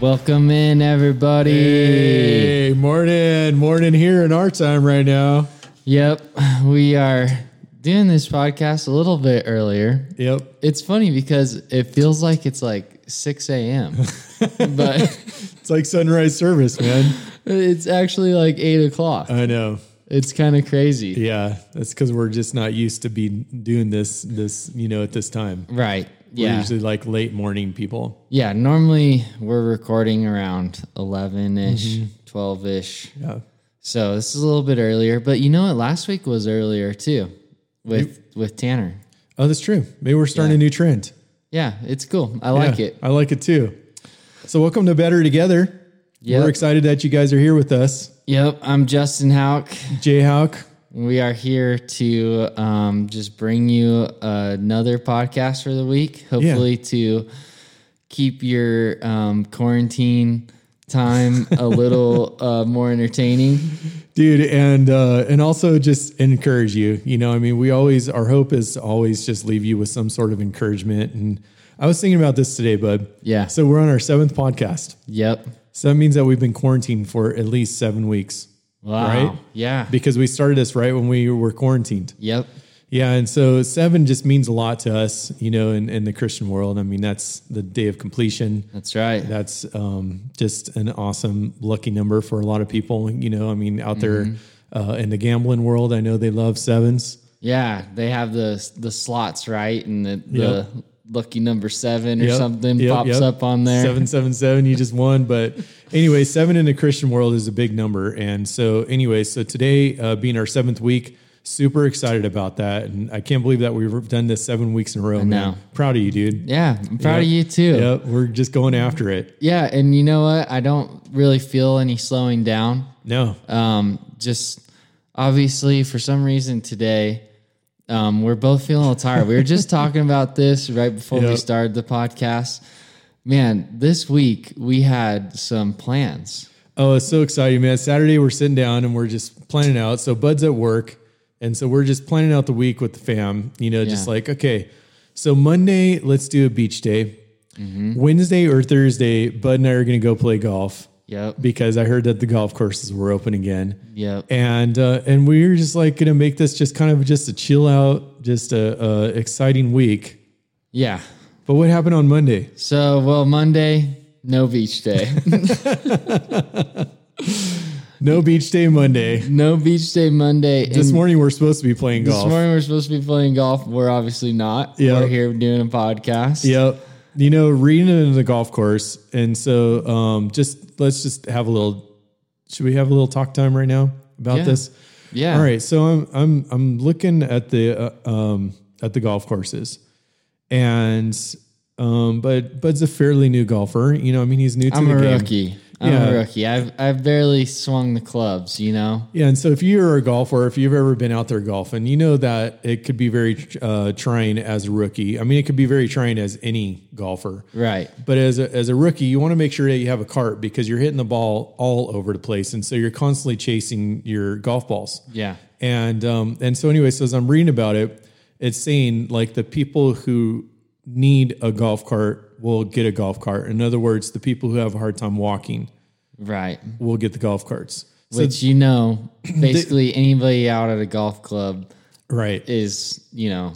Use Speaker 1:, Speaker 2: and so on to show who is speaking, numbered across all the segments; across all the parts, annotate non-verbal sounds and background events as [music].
Speaker 1: Welcome in, everybody.
Speaker 2: Hey, morning, morning here in our time right now.
Speaker 1: Yep, we are doing this podcast a little bit earlier.
Speaker 2: Yep.
Speaker 1: It's funny because it feels like it's like 6 a.m., [laughs] but
Speaker 2: It's like sunrise service, man.
Speaker 1: it's actually like 8 o'clock.
Speaker 2: I know.
Speaker 1: It's kind of crazy.
Speaker 2: Yeah, that's because we're just not used to be doing this, this, you know, at this time.
Speaker 1: Right.
Speaker 2: We're usually like late morning people.
Speaker 1: Yeah. Normally we're recording around 11 ish,
Speaker 2: Mm-hmm.
Speaker 1: 12 ish.
Speaker 2: Yeah.
Speaker 1: So this is a little bit earlier, but you know what? Last week was earlier too with, with Tanner.
Speaker 2: Oh, that's true. Maybe we're starting a new trend.
Speaker 1: Yeah. It's cool. I like
Speaker 2: Yeah,
Speaker 1: it.
Speaker 2: I like it too. So, welcome to Better Together.
Speaker 1: Yep.
Speaker 2: We're excited that you guys are here with us.
Speaker 1: Yep. I'm Justin Hauk.
Speaker 2: Jay Hawk.
Speaker 1: We are here to um, just bring you another podcast for the week. Hopefully, to keep your um, quarantine time a [laughs] little uh, more entertaining.
Speaker 2: dude and uh and also just encourage you you know i mean we always our hope is to always just leave you with some sort of encouragement and i was thinking about this today bud
Speaker 1: Yeah.
Speaker 2: so we're on our seventh podcast
Speaker 1: Yep.
Speaker 2: so that means that we've been quarantined for at least seven weeks
Speaker 1: Wow.
Speaker 2: Right?
Speaker 1: Yeah.
Speaker 2: because we started this right when we were quarantined
Speaker 1: Yep.
Speaker 2: yeah and so seven just means a lot to us you know in, in the christian world i mean that's the day of completion
Speaker 1: That's right.
Speaker 2: that's um, just an awesome lucky number for a lot of people. You know, I mean, out there
Speaker 1: Mm-hmm.
Speaker 2: uh, in the gambling world, I know they love sevens.
Speaker 1: Yeah. They have the the slots right, and the, the
Speaker 2: Yep.
Speaker 1: Lucky number seven or
Speaker 2: Yep,
Speaker 1: something
Speaker 2: yep,
Speaker 1: pops
Speaker 2: yep.
Speaker 1: up on there.
Speaker 2: Seven, seven, seven. You just won. But [laughs] anyway, seven in the Christian world is a big number. And so, anyway, so today uh, being our seventh week, super excited about that. And I can't believe that we've done this seven weeks in a row.
Speaker 1: know.
Speaker 2: Proud of you, dude.
Speaker 1: Yeah. I'm proud of you too.
Speaker 2: Yep, we're just going after it.
Speaker 1: Yeah. And you know what? I don't really feel any slowing down.
Speaker 2: No,
Speaker 1: um, just obviously for some reason today um, we're both feeling a little tired we were just [laughs] talking about this right before we started the podcast man this week we had some plans
Speaker 2: Oh, it's so exciting, man. Saturday we're sitting down and we're just planning out. So Bud's at work. And so we're just planning out the week with the fam, you know, just like, okay, so Monday, let's do a beach day.
Speaker 1: Mm-hmm.
Speaker 2: Wednesday or Thursday, Bud and I are going to go play golf
Speaker 1: yep
Speaker 2: because I heard that the golf courses were open again.
Speaker 1: yep
Speaker 2: And uh, and we were just like going to make this just kind of just a chill out, just a, a exciting week.
Speaker 1: yeah
Speaker 2: But what happened on Monday?
Speaker 1: so well monday no beach day [laughs]
Speaker 2: No beach day Monday.
Speaker 1: no beach day monday
Speaker 2: This
Speaker 1: And
Speaker 2: morning we're supposed to be playing golf.
Speaker 1: this morning we're supposed to be playing golf we're obviously not
Speaker 2: Yep.
Speaker 1: we're here doing a podcast
Speaker 2: Yep. You know, reading it in the golf course. And so um, just let's just have a little should we have a little talk time right now about
Speaker 1: Yeah.
Speaker 2: this?
Speaker 1: yeah
Speaker 2: All right. So I'm I'm I'm looking at the uh, um at the golf courses. And um but Bud's a fairly new golfer. You know, I mean he's new to
Speaker 1: i'm
Speaker 2: the
Speaker 1: a
Speaker 2: game.
Speaker 1: rookie i'm
Speaker 2: Yeah.
Speaker 1: a rookie i've i've barely swung the clubs you know
Speaker 2: Yeah, and so if you're a golfer, if you've ever been out there golfing, you know that it could be very uh, trying as a rookie. I mean, it could be very trying as any golfer.
Speaker 1: right
Speaker 2: But as a, as a rookie, you want to make sure that you have a cart because you're hitting the ball all over the place, and so you're constantly chasing your golf balls.
Speaker 1: Yeah.
Speaker 2: And um, and so anyway, so as I'm reading about it, it's saying like the people who need a golf cart will get a golf cart. In other words, the people who have a hard time walking
Speaker 1: Right.
Speaker 2: will get the golf carts. So,
Speaker 1: Which you know, [clears throat] basically anybody out at a golf club
Speaker 2: right.
Speaker 1: is, you know,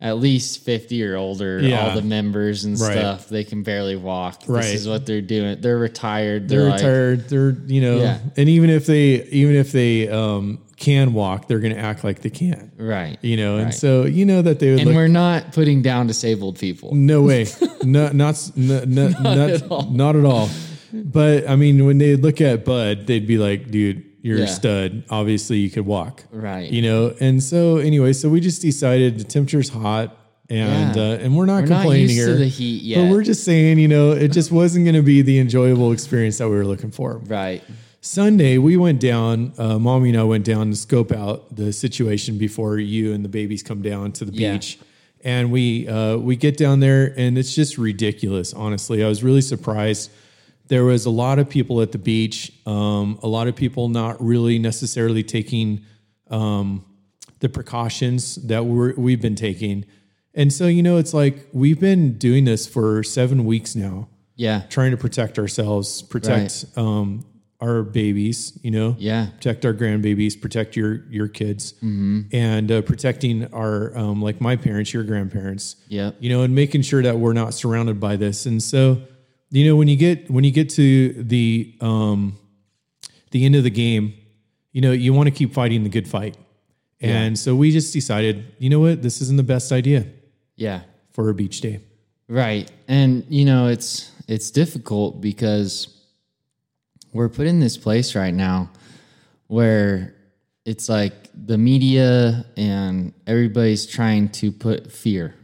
Speaker 1: at least 50 or older,
Speaker 2: Yeah.
Speaker 1: all the members and
Speaker 2: Right.
Speaker 1: stuff, they can barely walk.
Speaker 2: Right.
Speaker 1: This is what they're doing. They're retired.
Speaker 2: They're
Speaker 1: They're, like,
Speaker 2: retired. They're you know,
Speaker 1: Yeah.
Speaker 2: and even if they even if they um, can walk, they're going to act like they can't.
Speaker 1: right.
Speaker 2: You know, and
Speaker 1: Right.
Speaker 2: so you know that they would
Speaker 1: And
Speaker 2: look
Speaker 1: we're not putting down disabled people.
Speaker 2: No way. [laughs] no, not, no, no, not,
Speaker 1: at all.
Speaker 2: not at all. But I mean, when they look at Bud, they'd be like, dude, you're
Speaker 1: Yeah.
Speaker 2: a stud. Obviously, you could walk.
Speaker 1: Right.
Speaker 2: You know, and so anyway, so we just decided the temperature's hot and
Speaker 1: Yeah.
Speaker 2: uh, and we're not
Speaker 1: We're not
Speaker 2: complaining
Speaker 1: used
Speaker 2: here.
Speaker 1: the heat
Speaker 2: But we're just saying, you know, it just wasn't going to be the enjoyable experience that we were looking for.
Speaker 1: Right.
Speaker 2: Sunday, we went down. Uh, mommy and I went down to scope out the situation before you and the babies come down to the
Speaker 1: Yeah.
Speaker 2: beach. And we uh, we get down there, and it's just ridiculous. Honestly, I was really surprised. There was a lot of people at the beach. Um, a lot of people not really necessarily taking um, the precautions that we're, we've been taking. And so, you know, it's like we've been doing this for seven weeks now.
Speaker 1: Yeah.
Speaker 2: trying to protect ourselves, protect um, our babies, you know,
Speaker 1: Yeah.
Speaker 2: protect our grandbabies, protect your your kids, and uh, protecting our um, like my parents, your grandparents,
Speaker 1: yeah,
Speaker 2: you know, and making sure that we're not surrounded by this. And so, you know, when you get when you get to the um, the end of the game, you know, you want to keep fighting the good fight. And so we just decided, you know what, this isn't the best idea
Speaker 1: Yeah.
Speaker 2: for a beach day.
Speaker 1: Right. And you know, it's it's difficult because we're put in this place right now where it's like the media and everybody's trying to put fear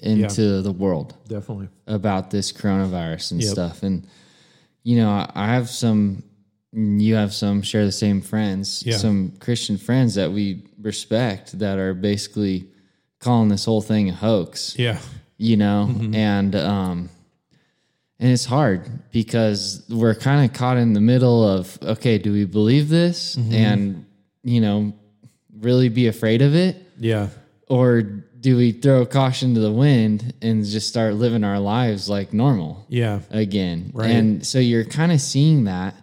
Speaker 1: into the world
Speaker 2: Definitely.
Speaker 1: about this coronavirus and
Speaker 2: Yep.
Speaker 1: stuff. And you know, I have some you have some share the same friends,
Speaker 2: Yeah.
Speaker 1: some Christian friends that we respect that are basically calling this whole thing a hoax
Speaker 2: Yeah.
Speaker 1: you know and um and it's hard because we're kind of caught in the middle of okay do we believe this mm-hmm. and you know really be afraid of it
Speaker 2: Yeah.
Speaker 1: or do we throw caution to the wind and just start living our lives like normal
Speaker 2: Yeah.
Speaker 1: again
Speaker 2: Right.
Speaker 1: and so you're kind of seeing that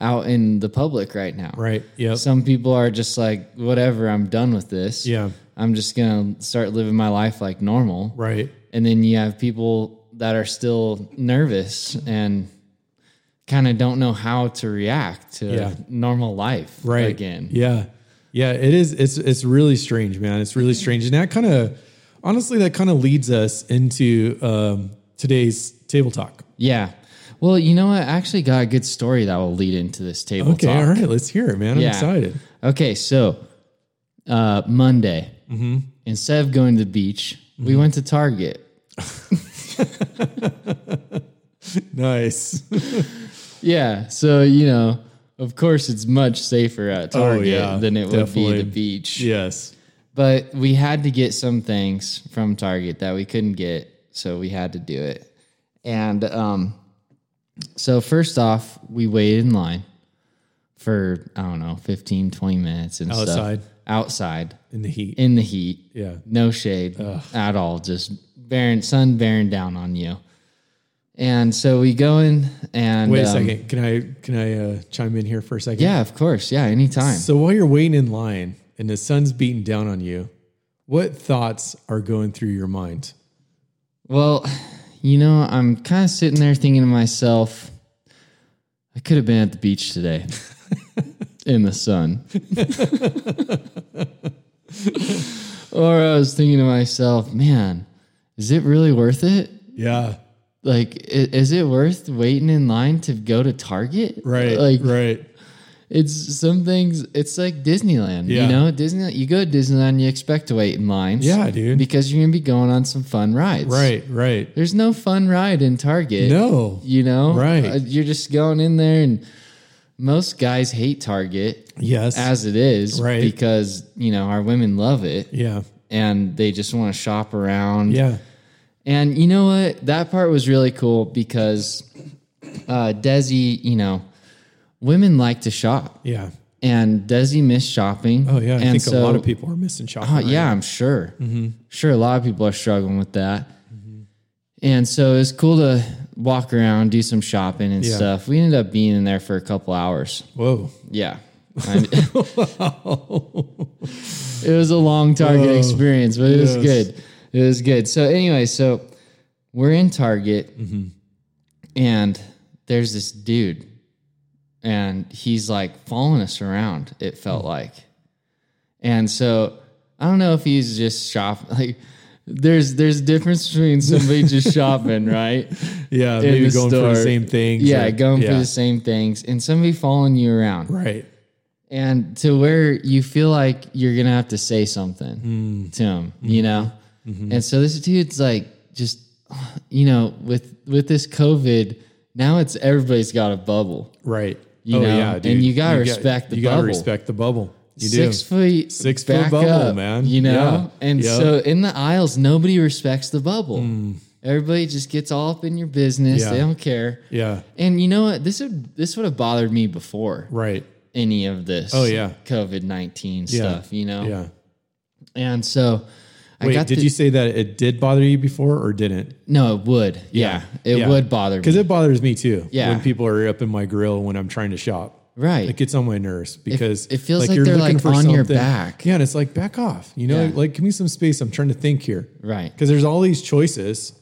Speaker 1: out in the public right now
Speaker 2: Right. Yeah.
Speaker 1: some people are just like whatever i'm done with this
Speaker 2: Yeah.
Speaker 1: i'm just gonna start living my life like normal
Speaker 2: Right.
Speaker 1: and then you have people that are still nervous and kind of don't know how to react to
Speaker 2: Yeah.
Speaker 1: normal life
Speaker 2: Right.
Speaker 1: again.
Speaker 2: Yeah. Yeah. It is. It's it's really strange, man. It's really strange, and that kind of honestly that kind of leads us into um, today's table talk.
Speaker 1: Yeah. Well, you know what? I actually got a good story that will lead into this table
Speaker 2: Okay.
Speaker 1: talk.
Speaker 2: All right. Let's hear it, man. I'm
Speaker 1: Yeah.
Speaker 2: excited.
Speaker 1: Okay, so uh, Monday,
Speaker 2: Mm-hmm.
Speaker 1: instead of going to the beach, we went to Target. [laughs] [laughs]
Speaker 2: Nice.
Speaker 1: Yeah, so you know, of course, it's much safer at Target
Speaker 2: Oh, yeah,
Speaker 1: than it would
Speaker 2: definitely.
Speaker 1: be the beach.
Speaker 2: yes.
Speaker 1: But we had to get some things from Target that we couldn't get, so we had to do it. And um, so first off, we waited in line for I don't know, 15, 20 minutes and
Speaker 2: Outside.
Speaker 1: stuff. Outside
Speaker 2: In the heat.
Speaker 1: in the heat.
Speaker 2: yeah.
Speaker 1: No shade at all, just bearing sun bearing down on you. And so we go in and
Speaker 2: Wait a
Speaker 1: um,
Speaker 2: second. Can I can I uh, chime in here for a second?
Speaker 1: Yeah, of course. Yeah, anytime.
Speaker 2: So while you're waiting in line and the sun's beating down on you, what thoughts are going through your mind?
Speaker 1: Well, you know, I'm kind of sitting there thinking to myself, I could have been at the beach today [laughs] in the sun. [laughs] or I was thinking to myself, man, is it really worth it?
Speaker 2: Yeah.
Speaker 1: Like, is it worth waiting in line to go to Target?
Speaker 2: Right.
Speaker 1: Like,
Speaker 2: right.
Speaker 1: it's some things, it's like Disneyland.
Speaker 2: Yeah.
Speaker 1: You know, Disneyland, you go to Disneyland, you expect to wait in lines.
Speaker 2: Yeah, dude.
Speaker 1: Because you're going to be going on some fun rides.
Speaker 2: Right. Right.
Speaker 1: There's no fun ride in Target.
Speaker 2: No.
Speaker 1: You know?
Speaker 2: Right.
Speaker 1: Uh, you're just going in there and most guys hate Target
Speaker 2: Yes.
Speaker 1: as it is
Speaker 2: Right.
Speaker 1: because, you know, our women love it
Speaker 2: yeah.
Speaker 1: and they just want to shop around.
Speaker 2: Yeah.
Speaker 1: And you know what? That part was really cool because uh Desi, you know, women like to shop.
Speaker 2: Yeah.
Speaker 1: And Desi missed shopping.
Speaker 2: Oh yeah. I
Speaker 1: and
Speaker 2: think
Speaker 1: so,
Speaker 2: a lot of people are missing shopping.
Speaker 1: Oh,
Speaker 2: right
Speaker 1: yeah,
Speaker 2: now.
Speaker 1: I'm sure. Sure, a lot of people are struggling with that. And so it's cool to walk around, do some shopping and
Speaker 2: Yeah.
Speaker 1: stuff. We ended up being in there for a couple hours.
Speaker 2: Whoa.
Speaker 1: Yeah. [laughs] [laughs] It was a long Target experience, but it was good. It was good. So, anyway, so we're in Target mm-hmm. and there's this dude and he's like following us around, it felt mm. like. And so I don't know if he's just shop [laughs] like there's there's a difference between somebody just [laughs] shopping, right?
Speaker 2: Yeah.
Speaker 1: in
Speaker 2: Maybe going for the same things.
Speaker 1: Yeah,
Speaker 2: or-
Speaker 1: going for the same things and somebody following you around.
Speaker 2: Right.
Speaker 1: And to where you feel like you're gonna have to say something mm. to him, you mm-hmm. know? Mm-hmm. And so this dude's like just [sighs] you know, with with this COVID, now it's everybody's got a bubble.
Speaker 2: Right.
Speaker 1: You
Speaker 2: oh
Speaker 1: know,
Speaker 2: yeah,
Speaker 1: and you gotta
Speaker 2: got-
Speaker 1: respect the bubble.
Speaker 2: You gotta respect the bubble. You
Speaker 1: six
Speaker 2: do.
Speaker 1: feet,
Speaker 2: Six foot bubble,
Speaker 1: up,
Speaker 2: man.
Speaker 1: You know,
Speaker 2: Yeah.
Speaker 1: and
Speaker 2: Yep.
Speaker 1: so in the aisles, nobody respects the bubble. Mm. Everybody just gets all up in your business.
Speaker 2: Yeah.
Speaker 1: They don't care.
Speaker 2: Yeah.
Speaker 1: And you know what? This would this would have bothered me before
Speaker 2: Right.
Speaker 1: any of this.
Speaker 2: Oh, yeah.
Speaker 1: COVID nineteen
Speaker 2: Yeah.
Speaker 1: stuff. You know.
Speaker 2: Yeah.
Speaker 1: And so
Speaker 2: Wait, did
Speaker 1: the-
Speaker 2: you say that it did bother you before or didn't?
Speaker 1: No, it would. Yeah, it
Speaker 2: Yeah.
Speaker 1: would bother me.
Speaker 2: Because it bothers me too.
Speaker 1: Yeah.
Speaker 2: When people are up in my grill when I'm trying to shop.
Speaker 1: Right.
Speaker 2: It gets on my nerves because
Speaker 1: it feels like
Speaker 2: you're
Speaker 1: they're,
Speaker 2: looking
Speaker 1: like,
Speaker 2: for
Speaker 1: on your back.
Speaker 2: Yeah, and it's like back off. You know,
Speaker 1: Yeah.
Speaker 2: like give me some space. I'm trying to think here.
Speaker 1: Right.
Speaker 2: Because there's all these choices.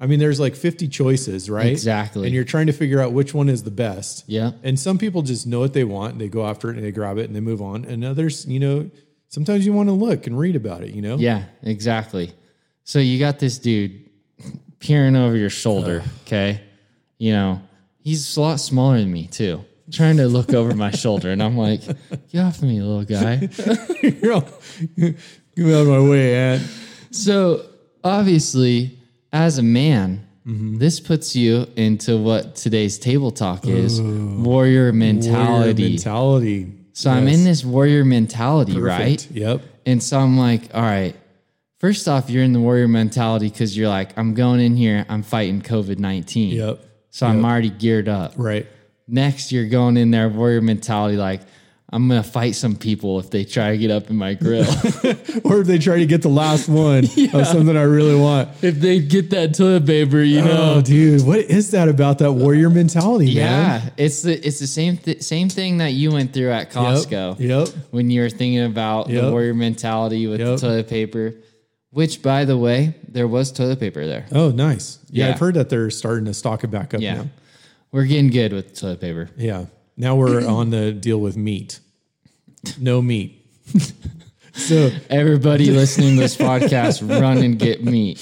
Speaker 2: I mean, there's like 50 choices, right?
Speaker 1: Exactly.
Speaker 2: And you're trying to figure out which one is the best.
Speaker 1: Yeah.
Speaker 2: And some people just know what they want and they go after it and they grab it and they move on. And others, you know, sometimes you want to look and read about it, you know?
Speaker 1: Yeah, exactly. So you got this dude peering over your shoulder, okay? You know, he's a lot smaller than me too. Trying to look over my shoulder, and I'm like, "Get off of me, little guy." [laughs]
Speaker 2: You're all, [laughs] get out of my way, Ant.
Speaker 1: So obviously, as a man,
Speaker 2: Mm-hmm.
Speaker 1: this puts you into what today's table talk is: warrior mentality.
Speaker 2: Warrior mentality.
Speaker 1: So I'm in this warrior mentality, right?
Speaker 2: Yep.
Speaker 1: And so I'm like, all right, first off, you're in the warrior mentality because you're like, I'm going in here, I'm fighting COVID 19.
Speaker 2: Yep.
Speaker 1: So I'm already geared up.
Speaker 2: Right.
Speaker 1: Next, you're going in there, warrior mentality, like, I'm going to fight some people if they try to get up in my grill. [laughs]
Speaker 2: Or if they try to get the last one of something I really want.
Speaker 1: if they get that toilet paper, you oh, know.
Speaker 2: Oh, dude, what is that about that warrior mentality, man?
Speaker 1: yeah, it's the it's the same th- same thing that you went through at Costco.
Speaker 2: Yep.
Speaker 1: when you were thinking about the warrior mentality with
Speaker 2: Yep.
Speaker 1: the toilet paper, which, by the way, there was toilet paper there.
Speaker 2: Oh, nice. Yeah,
Speaker 1: Yeah.
Speaker 2: I've heard that they're starting to stock it back up
Speaker 1: Yeah.
Speaker 2: now.
Speaker 1: We're getting good with toilet paper.
Speaker 2: Yeah. Now we're [clears throat] on the deal with meat. No meat. [laughs] so,
Speaker 1: Everybody listening to this podcast, run and get meat.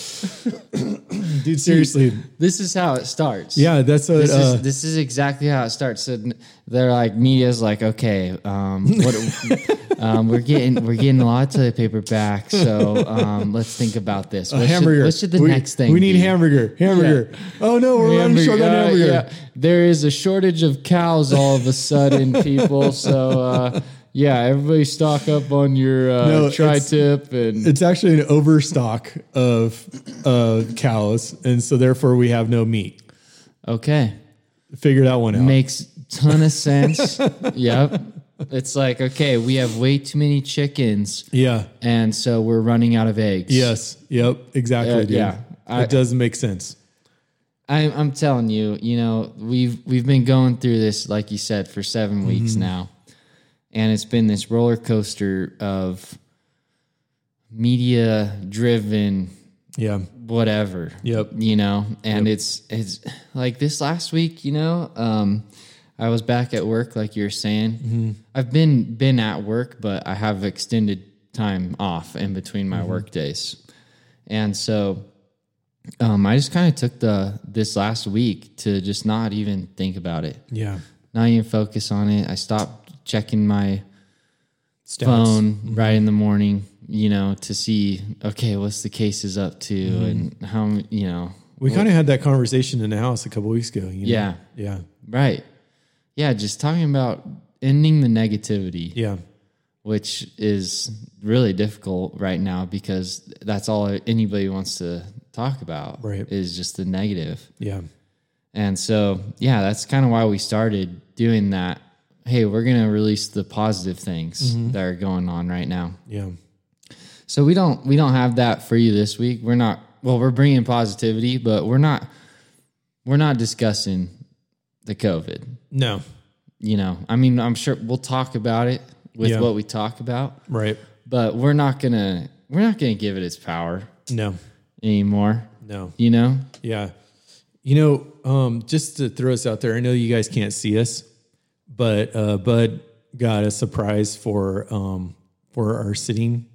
Speaker 1: [clears throat]
Speaker 2: dude, seriously.
Speaker 1: This is how it starts.
Speaker 2: Yeah, that's what.
Speaker 1: This
Speaker 2: Uh,
Speaker 1: is this is exactly how it starts. So they're like media's like, okay, um, what, [laughs] um, we're getting we're getting a lot of toilet paper back, so um, let's think about this. What
Speaker 2: hamburger.
Speaker 1: Should, what should the
Speaker 2: we,
Speaker 1: next thing?
Speaker 2: We need
Speaker 1: be?
Speaker 2: hamburger. Hamburger. Oh no, we're running short on
Speaker 1: uh,
Speaker 2: hamburger.
Speaker 1: yeah. There is a shortage of cows all of a sudden, [laughs] people. So uh, yeah, everybody stock up on your uh,
Speaker 2: No, it's-
Speaker 1: tri-tip and
Speaker 2: It's actually an overstock of uh, cows, and so therefore we have no meat.
Speaker 1: okay.
Speaker 2: Figure that one out.
Speaker 1: Makes ton of sense. [laughs] yep. It's like, okay, we have way too many chickens,
Speaker 2: yeah.
Speaker 1: and so we're running out of eggs.
Speaker 2: Yes. Yep. Exactly.
Speaker 1: Uh, yeah. I-
Speaker 2: it does make sense.
Speaker 1: I, I'm telling you, you know, we've we've been going through this, like you said, for 7
Speaker 2: Mm-hmm.
Speaker 1: weeks now, and it's been this roller coaster of media driven
Speaker 2: Yeah.
Speaker 1: whatever.
Speaker 2: Yep.
Speaker 1: You know, and it's it's like this last week, you know, um I was back at work like you were saying.
Speaker 2: Mm-hmm.
Speaker 1: I've been been at work, but I have extended time off in between
Speaker 2: Mm-hmm.
Speaker 1: my work days. And so um I just kind of took the this last week to just not even think about it.
Speaker 2: Yeah.
Speaker 1: Not even focus on it. I stopped checking my
Speaker 2: Stats.
Speaker 1: phone right in the morning, you know, to see okay, what's the cases up to
Speaker 2: Mm-hmm.
Speaker 1: and how you know.
Speaker 2: We kind of had that conversation in the house a couple weeks ago. You know?
Speaker 1: Yeah.
Speaker 2: Yeah.
Speaker 1: Right. Yeah, just talking about ending the negativity,
Speaker 2: Yeah.
Speaker 1: which is really difficult right now because that's all anybody wants to talk about
Speaker 2: Right.
Speaker 1: is just the negative.
Speaker 2: Yeah.
Speaker 1: And so, yeah, that's kind of why we started doing that. Hey, we're going to release the positive things
Speaker 2: Mm-hmm.
Speaker 1: that are going on right now.
Speaker 2: Yeah.
Speaker 1: So we don't we don't have that for you this week. We're not well, we're bringing positivity, but we're not we're not discussing the COVID.
Speaker 2: No.
Speaker 1: You know, I mean, I'm sure we'll talk about it with
Speaker 2: Yeah.
Speaker 1: what we talk about,
Speaker 2: Right.
Speaker 1: but we're not gonna we're not gonna give it its power
Speaker 2: No.
Speaker 1: anymore.
Speaker 2: No.
Speaker 1: You know,
Speaker 2: Yeah. You know, um, just to throw us out there, I know you guys can't see us, but uh, Bud got a surprise for um, for our sitting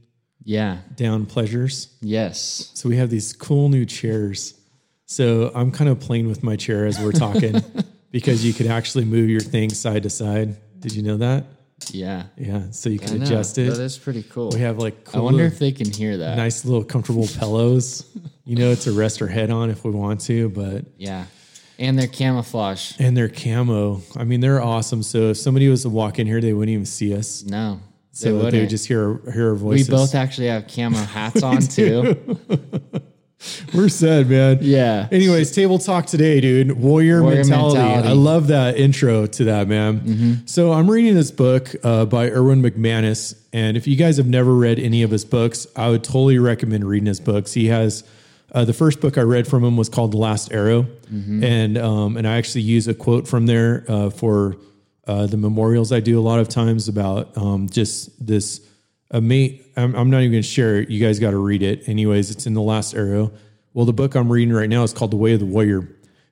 Speaker 1: yeah,
Speaker 2: down pleasures.
Speaker 1: yes,
Speaker 2: So we have these cool new chairs. So I'm kind of playing with my chair as we're talking [laughs] because you could actually move your thing side to side. Did you know that?
Speaker 1: yeah.
Speaker 2: Yeah. So you can adjust it.
Speaker 1: That is pretty cool.
Speaker 2: we have like
Speaker 1: I wonder if they can hear that.
Speaker 2: nice little comfortable pillows, you know, to rest our head on if we want to, but
Speaker 1: Yeah, and their camouflage.
Speaker 2: and their camo. I mean, they're awesome. So if somebody was to walk in here, they wouldn't even see us.
Speaker 1: No, they
Speaker 2: So they,
Speaker 1: wouldn't.
Speaker 2: would just hear hear our voices.
Speaker 1: we both actually have camo hats on too. [laughs] [laughs]
Speaker 2: We're set, man.
Speaker 1: Yeah.
Speaker 2: Anyways, table talk today, dude. Warrior,
Speaker 1: Warrior
Speaker 2: mentality.
Speaker 1: mentality.
Speaker 2: I love that intro to that, man. So I'm reading this book uh, by Erwin McManus, and if you guys have never read any of his books, I would totally recommend reading his books. He has uh, the first book I read from him was called The Last Arrow, and um, and I actually use a quote from there uh, for uh, the memorials I do a lot of times about um, just this. Mate, I'm, I'm not even going to share it. You guys got to read it. Anyways, it's in The Last Arrow. Well, the book I'm reading right now is called The Way of the Warrior,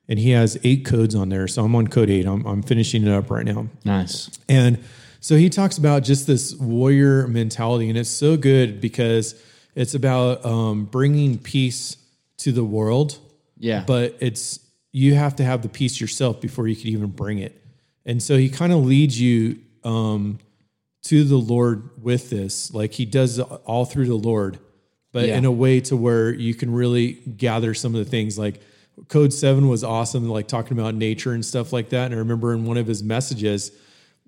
Speaker 2: and he has eight codes on there. So I'm on code eight. I'm, I'm finishing it up right now.
Speaker 1: Nice.
Speaker 2: And so he talks about just this warrior mentality, and it's so good because it's about um, bringing peace to the world,
Speaker 1: Yeah.
Speaker 2: but it's you have to have the peace yourself before you can even bring it. And so he kind of leads you um, to the Lord with this, like he does all through the Lord, but
Speaker 1: Yeah.
Speaker 2: in a way to where you can really gather some of the things. Like Code Seven was awesome, like talking about nature and stuff like that. And I remember in one of his messages,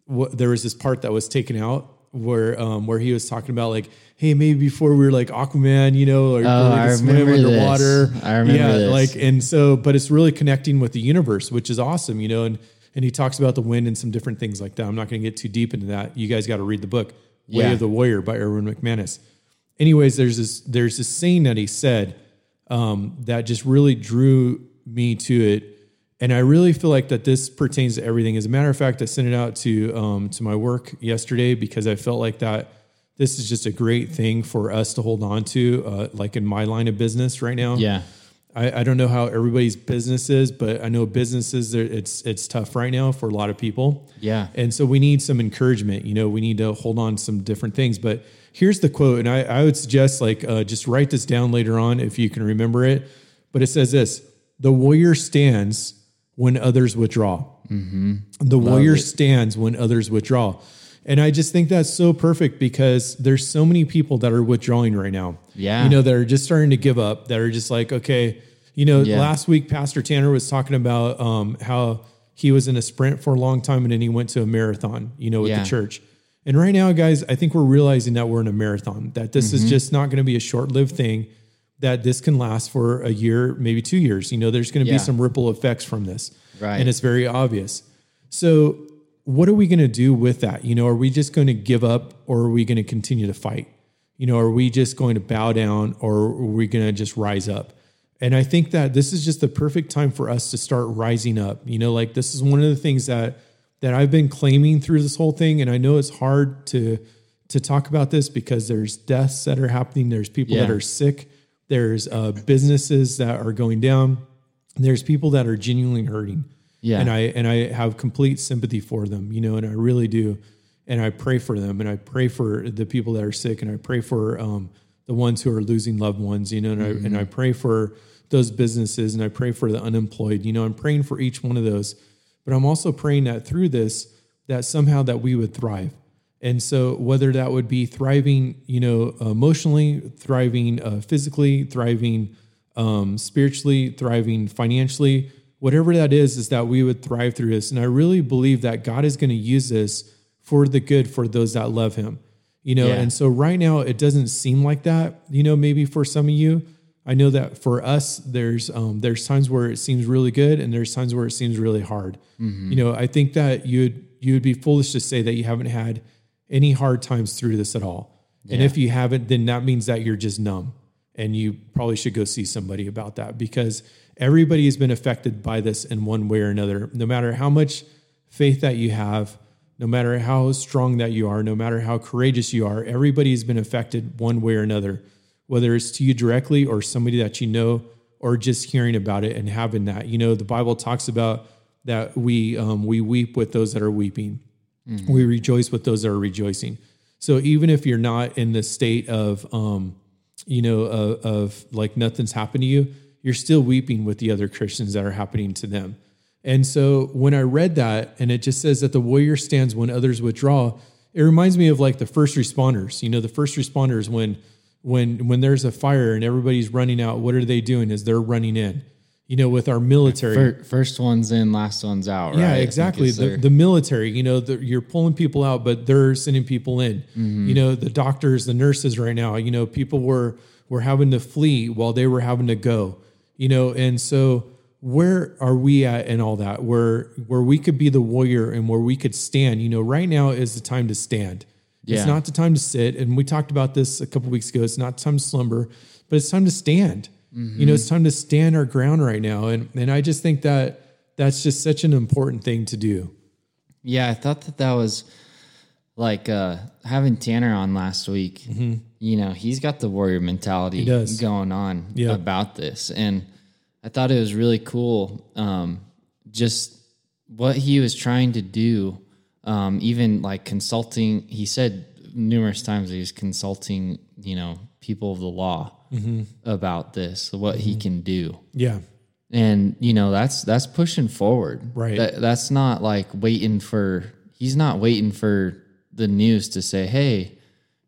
Speaker 2: what, there was this part that was taken out where um, where he was talking about like, hey, maybe before we were like Aquaman, you know, or
Speaker 1: Oh,
Speaker 2: could swim
Speaker 1: remember this. I remember
Speaker 2: yeah,
Speaker 1: this.
Speaker 2: like and so, but it's really connecting with the universe, which is awesome, you know. And and he talks about the wind and some different things like that. I'm not going to get too deep into that. You guys got to read the book Way
Speaker 1: Yeah.
Speaker 2: of the Warrior by Erwin McManus. Anyways, there's this there's this saying that he said um, that just really drew me to it. And I really feel like that this pertains to everything. As a matter of fact, I sent it out to um, to my work yesterday because I felt like that this is just a great thing for us to hold on to, uh, like in my line of business right now.
Speaker 1: Yeah.
Speaker 2: I, I don't know how everybody's business is, but I know businesses it's it's tough right now for a lot of people.
Speaker 1: Yeah.
Speaker 2: And so we need some encouragement. You know, we need to hold on to some different things. But here's the quote, and I, I would suggest like uh, just write this down later on if you can remember it. But it says this: the warrior stands when others withdraw. The warrior stands when others withdraw. And I just think that's so perfect because there's so many people that are withdrawing right now.
Speaker 1: Yeah.
Speaker 2: You know, that are just starting to give up, that are just like, okay, you know,
Speaker 1: Yeah.
Speaker 2: last week Pastor Tanner was talking about um, how he was in a sprint for a long time and then he went to a marathon, you know, with
Speaker 1: Yeah.
Speaker 2: the church. And right now, guys, I think we're realizing that we're in a marathon, that this
Speaker 1: Mm-hmm.
Speaker 2: is just not going to be a short lived thing, that this can last for a year, maybe two years. You know, there's going to
Speaker 1: Yeah.
Speaker 2: be some ripple effects from this.
Speaker 1: Right.
Speaker 2: And it's very obvious. So, what are we going to do with that? You know, are we just going to give up or are we going to continue to fight? You know, are we just going to bow down or are we going to just rise up? And I think that this is just the perfect time for us to start rising up. You know, like this is one of the things that that I've been claiming through this whole thing and I know it's hard to to talk about this because there's deaths that are happening, there's people that are sick, there's uh, businesses that are going down, there's people that are genuinely hurting
Speaker 1: Yeah.
Speaker 2: and I and I have complete sympathy for them, you know, and I really do, and I pray for them, and I pray for the people that are sick, and I pray for um, the ones who are losing loved ones, you know, and I and I pray for those businesses, and I pray for the unemployed, you know, I'm praying for each one of those, but I'm also praying that through this, that somehow that we would thrive. And so, whether that would be thriving, you know, emotionally, thriving uh, physically, thriving um, spiritually, thriving financially, whatever that is, is that we would thrive through this. And I really believe that God is going to use this for the good for those that love Him, you know.
Speaker 1: Yeah.
Speaker 2: And so, right now, it doesn't seem like that, you know, maybe for some of you. I know that for us, there's um, there's times where it seems really good, and there's times where it seems really hard. You know, I think that you'd you would be foolish to say that you haven't had any hard times through this at all. And if you haven't, then that means that you're just numb, and you probably should go see somebody about that because everybody has been affected by this in one way or another. No matter how much faith that you have, no matter how strong that you are, no matter how courageous you are, everybody has been affected one way or another whether it's to you directly or somebody that you know or just hearing about it and having that. You know the bible talks about that we um, we weep with those that are weeping. We rejoice with those that are rejoicing. So even if you're not in the state of um, you know of, of like nothing's happened to you you're still weeping with the other christians that are happening to them and so when i read that and it just says that the warrior stands when others withdraw it reminds me of like the first responders you know the first responders when when when there's a fire and everybody's running out what are they doing is they're running in you know with our military
Speaker 1: First one's in, last one's out.
Speaker 2: yeah
Speaker 1: right? Think
Speaker 2: exactly the, the military you know the, you're pulling people out but they're sending people in
Speaker 1: Mm-hmm.
Speaker 2: you know the doctors the nurses right now you know people were were having to flee while they were having to go you know, and so where are we at in all that? Where where we could be the warrior and where we could stand. You know right now is the time to stand.
Speaker 1: Yeah.
Speaker 2: it's not the time to sit. And we talked about this a couple weeks ago. It's not time to slumber but it's time to stand. You know it's time to stand our ground right now. And and i just think that that's just such an important thing to do.
Speaker 1: Yeah, I thought that that was like uh, having Tanner on last week. You know, he's got the warrior mentality
Speaker 2: does.
Speaker 1: going on
Speaker 2: Yeah.
Speaker 1: about this, and I thought it was really cool. Um, just what he was trying to do, um, even like consulting. He said numerous times he was consulting, you know, people of the law about this, what he can do
Speaker 2: yeah
Speaker 1: and you know that's that's pushing forward
Speaker 2: Right.
Speaker 1: that, that's not like waiting for he's not waiting for the news to say hey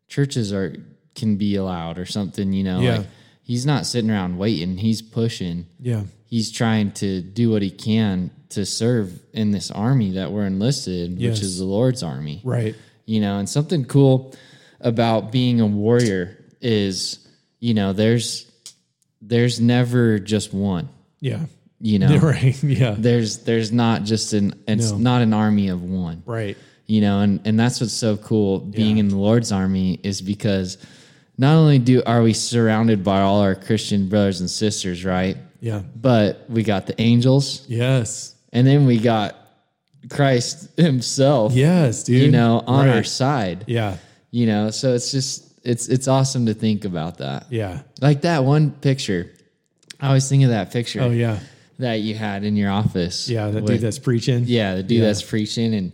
Speaker 1: churches are can be allowed or something you know
Speaker 2: Yeah.
Speaker 1: like he's not sitting around waiting. He's pushing.
Speaker 2: Yeah.
Speaker 1: He's trying to do what he can to serve in this army that we're enlisted
Speaker 2: Yes.
Speaker 1: which is the lord's army.
Speaker 2: Right.
Speaker 1: You know and something cool about being a warrior is you know there's there's never just one.
Speaker 2: Yeah.
Speaker 1: You [laughs] know?
Speaker 2: Right. Yeah.
Speaker 1: There's there's not just an it's
Speaker 2: No.
Speaker 1: not an army of one.
Speaker 2: Right.
Speaker 1: You know and and that's what's so cool being
Speaker 2: Yeah.
Speaker 1: in the lord's army is because not only do are we surrounded by all our christian brothers and sisters right?
Speaker 2: Yeah.
Speaker 1: But we got the angels.
Speaker 2: Yes.
Speaker 1: And then we got christ [laughs] himself
Speaker 2: yes dude.
Speaker 1: you know on our side.
Speaker 2: Yeah.
Speaker 1: You know so it's just it's it's awesome to think about that.
Speaker 2: Yeah.
Speaker 1: Like that one picture. I always think of that picture
Speaker 2: oh yeah.
Speaker 1: that you had in your office
Speaker 2: yeah that
Speaker 1: with-
Speaker 2: dude that's preaching.
Speaker 1: Yeah the dude
Speaker 2: Yeah.
Speaker 1: that's preaching and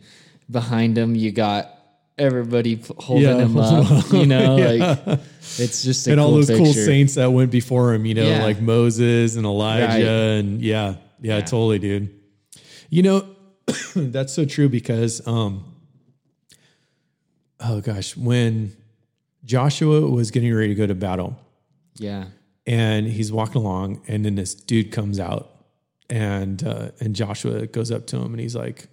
Speaker 1: behind him you got everybody holding
Speaker 2: Yeah.
Speaker 1: him up you [laughs] know
Speaker 2: Yeah.
Speaker 1: like it's just
Speaker 2: and
Speaker 1: cool
Speaker 2: all those
Speaker 1: picture.
Speaker 2: cool saints that went before him, you know,
Speaker 1: Yeah.
Speaker 2: like Moses and Elijah,
Speaker 1: Right.
Speaker 2: and yeah, yeah, totally, dude. You know, [coughs] that's so true because, um, oh gosh, when Joshua was getting ready to go to battle,
Speaker 1: yeah
Speaker 2: and he's walking along, and then this dude comes out, and uh, and Joshua goes up to him, and he's like,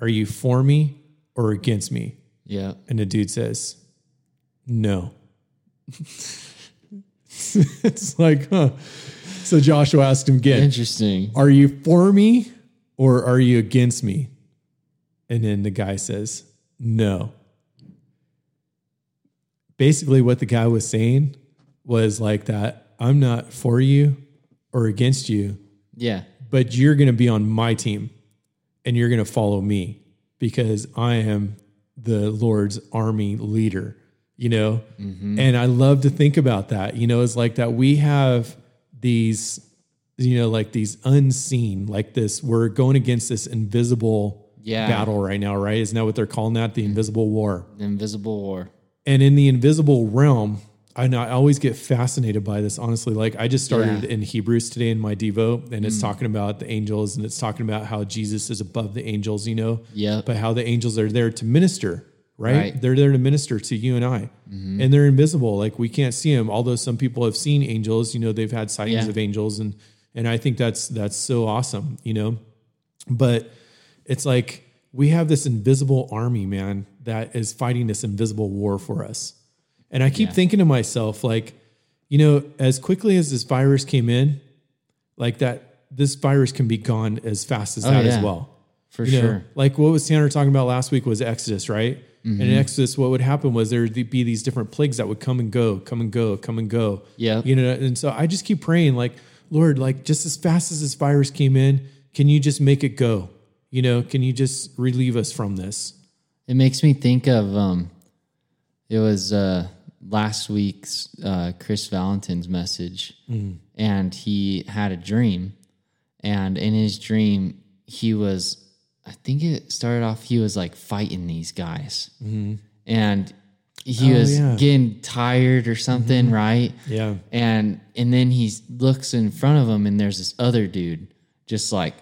Speaker 2: "Are you for me or against me?"
Speaker 1: Yeah
Speaker 2: And the dude says, No. [laughs] it's like, huh. So Joshua asked him again,
Speaker 1: interesting
Speaker 2: Are you for me or are you against me? And then the guy says, No. Basically, what the guy was saying was like that I'm not for you or against you,
Speaker 1: yeah
Speaker 2: but you're going to be on my team and you're going to follow me because I am the Lord's army leader, you know? Mm-hmm. And I love to think about that, you know, it's like that we have these, you know, like these unseen, like this, we're going against this invisible
Speaker 1: Yeah.
Speaker 2: battle right now, right? Isn't that what they're calling that? The mm. invisible war.
Speaker 1: invisible war
Speaker 2: And in the invisible realm, I know I always get fascinated by this, honestly. Like I just started
Speaker 1: Yeah.
Speaker 2: in Hebrews today in my Devo, and it's mm. talking about the angels and it's talking about how Jesus is above the angels, you know?
Speaker 1: Yeah.
Speaker 2: But how the angels are there to minister, right?
Speaker 1: Right.
Speaker 2: They're there to minister to you and I. Mm-hmm. And they're invisible. Like we can't see them. Although some people have seen angels, you know, they've had sightings
Speaker 1: Yeah.
Speaker 2: of angels and and I think that's that's so awesome, you know? But it's like we have this invisible army, man, that is fighting this invisible war for us. And I keep
Speaker 1: Yeah.
Speaker 2: thinking to myself, like, you know, as quickly as this virus came in, like that, this virus can be gone as fast as
Speaker 1: Oh,
Speaker 2: that as well.
Speaker 1: for
Speaker 2: You know,
Speaker 1: sure
Speaker 2: like what was Tanner talking about last week was Exodus, right? And
Speaker 1: Mm-hmm.
Speaker 2: in Exodus, what would happen was there would be these different plagues that would come and go, come and go, come and go.
Speaker 1: Yeah.
Speaker 2: You know, and so I just keep praying, like, Lord, like just as fast as this virus came in, can you just make it go? You know, can you just relieve us from this?
Speaker 1: It makes me think of um it was uh last week's uh Chris Valentin's message and he had a dream and in his dream he was I think it started off he was like fighting these guys. And he
Speaker 2: Oh,
Speaker 1: was
Speaker 2: yeah.
Speaker 1: getting tired or something, right?
Speaker 2: Yeah.
Speaker 1: and and then he looks in front of him and there's this other dude just like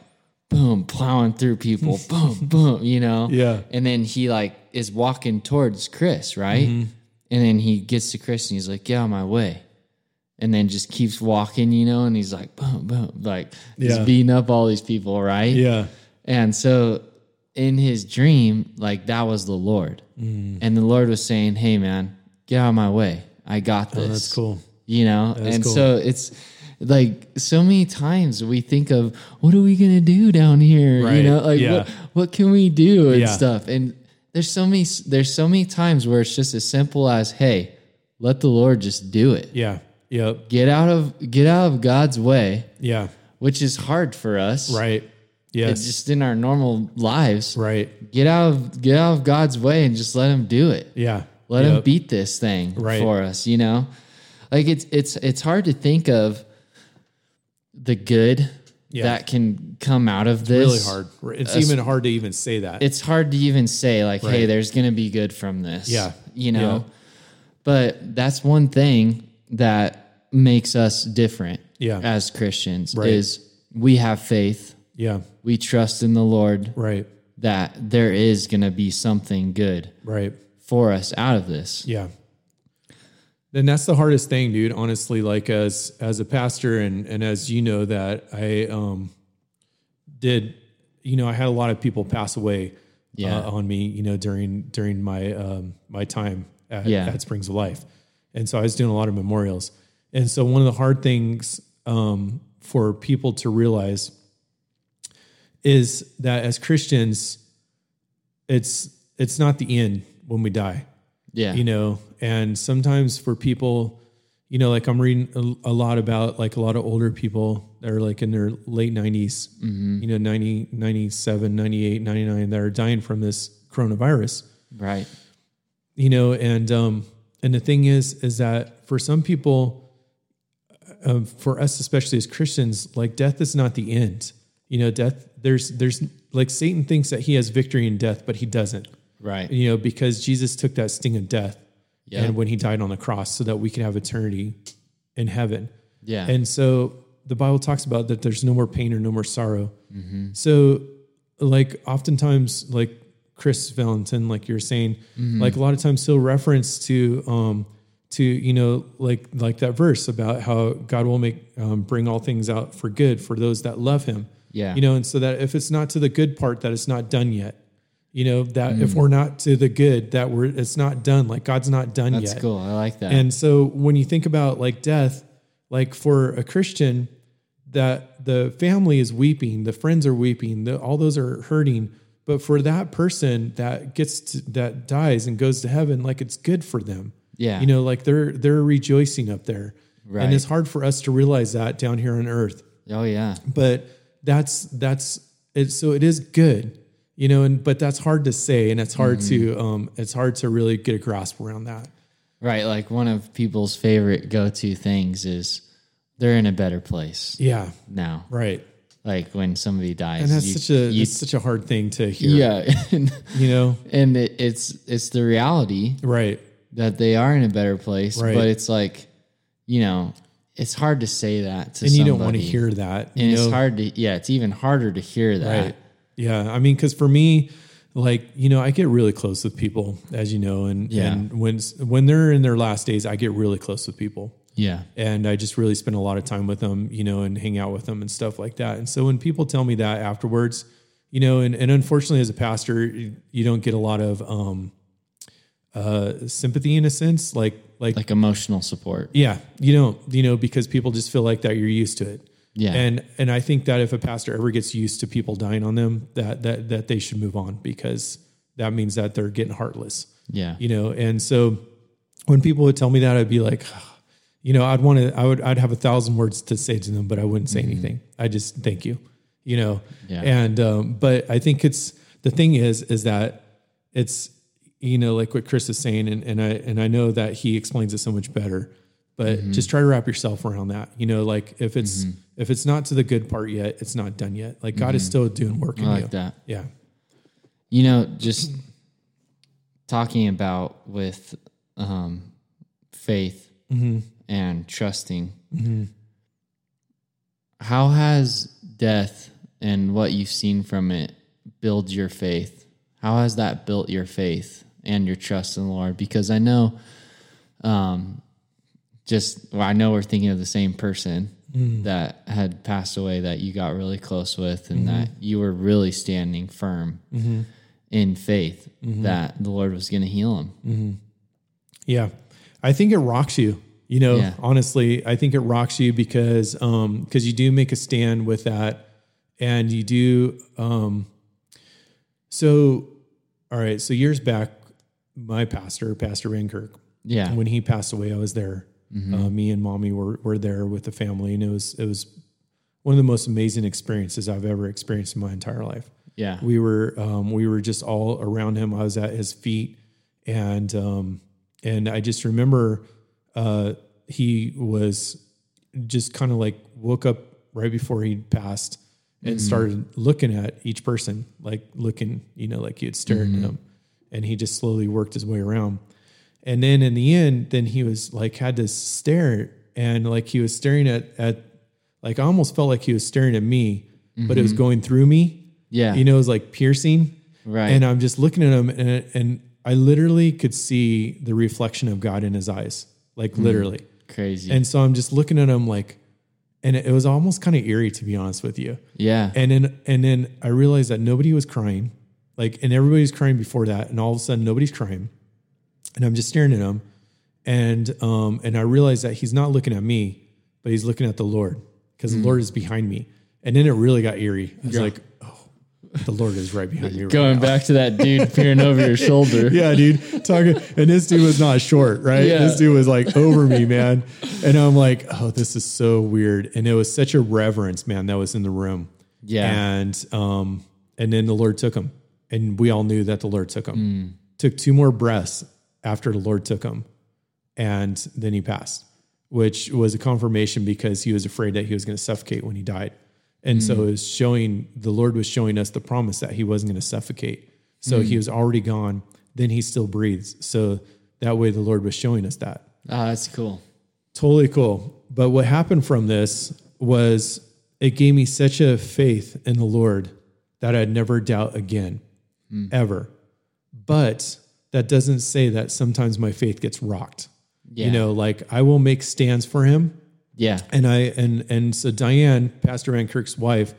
Speaker 1: boom plowing through people [laughs] boom boom you know
Speaker 2: Yeah.
Speaker 1: and then he like is walking towards chris right
Speaker 2: Mm-hmm.
Speaker 1: And then he gets to chris and he's like get out of my way and then just keeps walking you know and he's like boom boom like
Speaker 2: Yeah.
Speaker 1: he's beating up all these people right
Speaker 2: Yeah.
Speaker 1: and so in his dream, like that was the Lord.
Speaker 2: Mm.
Speaker 1: And the Lord was saying, Hey man, get out of my way. I got this.
Speaker 2: Oh, that's cool.
Speaker 1: You know? and
Speaker 2: cool.
Speaker 1: so it's like so many times we think of what are we gonna do down here? You know, like
Speaker 2: Yeah.
Speaker 1: what what can we do and
Speaker 2: Yeah.
Speaker 1: stuff. And there's so many there's so many times where it's just as simple as, hey, let the Lord just do it.
Speaker 2: Yeah. Yep.
Speaker 1: Get out of get out of God's way,
Speaker 2: Yeah.
Speaker 1: which is hard for us.
Speaker 2: Right.
Speaker 1: It's just in our normal lives.
Speaker 2: right.
Speaker 1: Get out of get out of God's way and just let him do it.
Speaker 2: Yeah.
Speaker 1: Let
Speaker 2: Yep.
Speaker 1: him beat this thing
Speaker 2: Right.
Speaker 1: for us, you know? Like it's it's it's hard to think of the good
Speaker 2: Yeah.
Speaker 1: that can come out of this.
Speaker 2: Really hard. It's even hard to even say that.
Speaker 1: It's hard to even say like, hey, there's going to be good from this.
Speaker 2: Yeah.
Speaker 1: You know.
Speaker 2: Yeah.
Speaker 1: But that's one thing that makes us different
Speaker 2: Yeah.
Speaker 1: as Christians
Speaker 2: Right.
Speaker 1: is we have faith.
Speaker 2: yeah.
Speaker 1: We trust in the Lord
Speaker 2: Right.
Speaker 1: that there is going to be something good
Speaker 2: Right.
Speaker 1: for us out of this.
Speaker 2: Yeah. Then that's the hardest thing, dude. Honestly, like as as a pastor and and as you know that I um did, you know, I had a lot of people pass away
Speaker 1: Yeah.
Speaker 2: uh, on me, you know, during during my um my time at,
Speaker 1: Yeah.
Speaker 2: at Springs of Life, and so I was doing a lot of memorials, and so one of the hard things um for people to realize is that as Christians, it's it's not the end when we die
Speaker 1: Yeah.
Speaker 2: you know and sometimes for people you know like i'm reading a, a lot about like a lot of older people that are like in their late 90s you know 90 97 98 99 that are dying from this coronavirus
Speaker 1: right.
Speaker 2: you know and um and the thing is is that for some people um, for us especially as christians like death is not the end you know death there's there's like satan thinks that he has victory in death but he doesn't
Speaker 1: Right.
Speaker 2: you know, because Jesus took that sting of death
Speaker 1: Yeah.
Speaker 2: and when he died on the cross so that we could have eternity in heaven.
Speaker 1: Yeah.
Speaker 2: And so the Bible talks about that there's no more pain or no more sorrow.
Speaker 1: Mm-hmm.
Speaker 2: So like oftentimes like Chris Valentin, like you're saying,
Speaker 1: Mm-hmm.
Speaker 2: like a lot of times he'll reference to um to you know like like that verse about how God will make um, bring all things out for good for those that love him.
Speaker 1: Yeah.
Speaker 2: You know, and so that if it's not to the good part that it's not done yet. You know, that
Speaker 1: Mm.
Speaker 2: if we're not to the good, that we're it's not done. Like God's not done
Speaker 1: That's
Speaker 2: yet.
Speaker 1: cool. I like that.
Speaker 2: And so when you think about like death, like for a Christian, that the family is weeping, the friends are weeping, the, all those are hurting. But for that person that gets to, that dies and goes to heaven, like it's good for them.
Speaker 1: Yeah.
Speaker 2: you know, like they're they're rejoicing up there,
Speaker 1: Right.
Speaker 2: and it's hard for us to realize that down here on earth.
Speaker 1: oh yeah.
Speaker 2: But that's that's it. So it is good, you know, and but that's hard to say, and it's hard
Speaker 1: Mm-hmm.
Speaker 2: to um, it's hard to really get a grasp around that.
Speaker 1: Right. Like one of people's favorite go to things is they're in a better place
Speaker 2: Yeah,
Speaker 1: now.
Speaker 2: right.
Speaker 1: Like when somebody dies.
Speaker 2: And that's
Speaker 1: you-
Speaker 2: such a
Speaker 1: you-
Speaker 2: it's such a hard thing to hear.
Speaker 1: yeah. [laughs] and
Speaker 2: You know?
Speaker 1: and it, it's it's the reality
Speaker 2: Right.
Speaker 1: that they are in a better place.
Speaker 2: Right.
Speaker 1: But it's like, you know, it's hard to say that to
Speaker 2: And you don't want to hear that.
Speaker 1: And it's hard to yeah, it's even harder to hear that.
Speaker 2: Right. Yeah. I mean, because for me, like, you know, I get really close with people, as you know, and,
Speaker 1: Yeah.
Speaker 2: and when when they're in their last days, I get really close with people.
Speaker 1: Yeah.
Speaker 2: and I just really spend a lot of time with them, you know, and hang out with them and stuff like that. And so when people tell me that afterwards, you know, and, and unfortunately as a pastor, you don't get a lot of um, uh, sympathy in a sense, like like,
Speaker 1: Like emotional support.
Speaker 2: yeah, you don't, you know, because people just feel like that you're used to it.
Speaker 1: Yeah.
Speaker 2: And and I think that if a pastor ever gets used to people dying on them, that that that they should move on because that means that they're getting heartless
Speaker 1: Yeah.
Speaker 2: you know and so when people would tell me that i'd be like [sighs] you know i'd want to i would i'd have a thousand words to say to them but i wouldn't say anything i just thank you you know
Speaker 1: Yeah.
Speaker 2: and um but i think it's the thing is is that it's you know like what chris is saying and, and i and i know that he explains it so much better but just try to wrap yourself around that you know like if it's if it's not to the good part yet it's not done yet like god is still doing work in
Speaker 1: I like
Speaker 2: you
Speaker 1: that.
Speaker 2: yeah
Speaker 1: You know, just talking about with um, faith
Speaker 2: Mm-hmm.
Speaker 1: and trusting. How has death and what you've seen from it build your faith? How has that built your faith and your trust in the Lord? Because I know, um, just well, I know we're thinking of the same person hmm. that had passed away that you got really close with, and that mm-hmm. you were really standing firm mm-hmm. in faith mm-hmm. that the Lord was going to heal him.
Speaker 2: Yeah. I think it rocks you. You know,
Speaker 1: Yeah.
Speaker 2: honestly, I think it rocks you because um because you do make a stand with that and you do um so all right, so years back my pastor, Pastor Van Kirk,
Speaker 1: Yeah.
Speaker 2: when he passed away, I was there. Uh, me and mommy were were there with the family, and it was it was one of the most amazing experiences I've ever experienced in my entire life.
Speaker 1: Yeah.
Speaker 2: We were um, we were just all around him. I was at his feet, and um, and I just remember uh, he was just kind of like woke up right before he passed and started looking at each person, like looking, you know, like you'd stare at him, and he just slowly worked his way around. And then in the end, then he was like had to stare and like he was staring at at like I almost felt like he was staring at me, but it was mm-hmm. going through me.
Speaker 1: Yeah.
Speaker 2: You know, it was like piercing.
Speaker 1: Right.
Speaker 2: And I'm just looking at him and and I literally could see the reflection of God in his eyes. Like mm. literally.
Speaker 1: Crazy.
Speaker 2: And so I'm just looking at him like and it was almost kind of eerie to be honest with you.
Speaker 1: yeah.
Speaker 2: And then and then I realized that nobody was crying. Like and everybody was crying before that and all of a sudden nobody's crying. And I'm just staring at him and um and I realize that he's not looking at me, but he's looking at the Lord because the Lord is behind me. And then it really got eerie. I was like, "Oh, the Lord is right behind me." Right
Speaker 1: Going
Speaker 2: now.
Speaker 1: back to that dude peering over your [laughs] shoulder.
Speaker 2: Yeah, dude. Talking and this dude was not short, right?
Speaker 1: Yeah.
Speaker 2: This dude was like over me, man. And I'm like, oh, this is so weird. And it was such a reverence, man, that was in the room.
Speaker 1: Yeah.
Speaker 2: And um, and then the Lord took him. And we all knew that the Lord took him.
Speaker 1: Hmm.
Speaker 2: Took two more breaths after the Lord took him. And then he passed, which was a confirmation because he was afraid that he was going to suffocate when he died. And
Speaker 1: Hmm.
Speaker 2: so it was showing the Lord was showing us the promise that he wasn't going to suffocate. So
Speaker 1: Hmm.
Speaker 2: he was already gone. Then he still breathes. So that way the Lord was showing us that.
Speaker 1: Oh, that's cool.
Speaker 2: Totally cool. But what happened from this was it gave me such a faith in the Lord that I'd never doubt again, ever. But that doesn't say that sometimes my faith gets rocked.
Speaker 1: Yeah.
Speaker 2: You know, like I will make stands for him.
Speaker 1: Yeah.
Speaker 2: And I and and so Diane, Pastor Van Kirk's wife,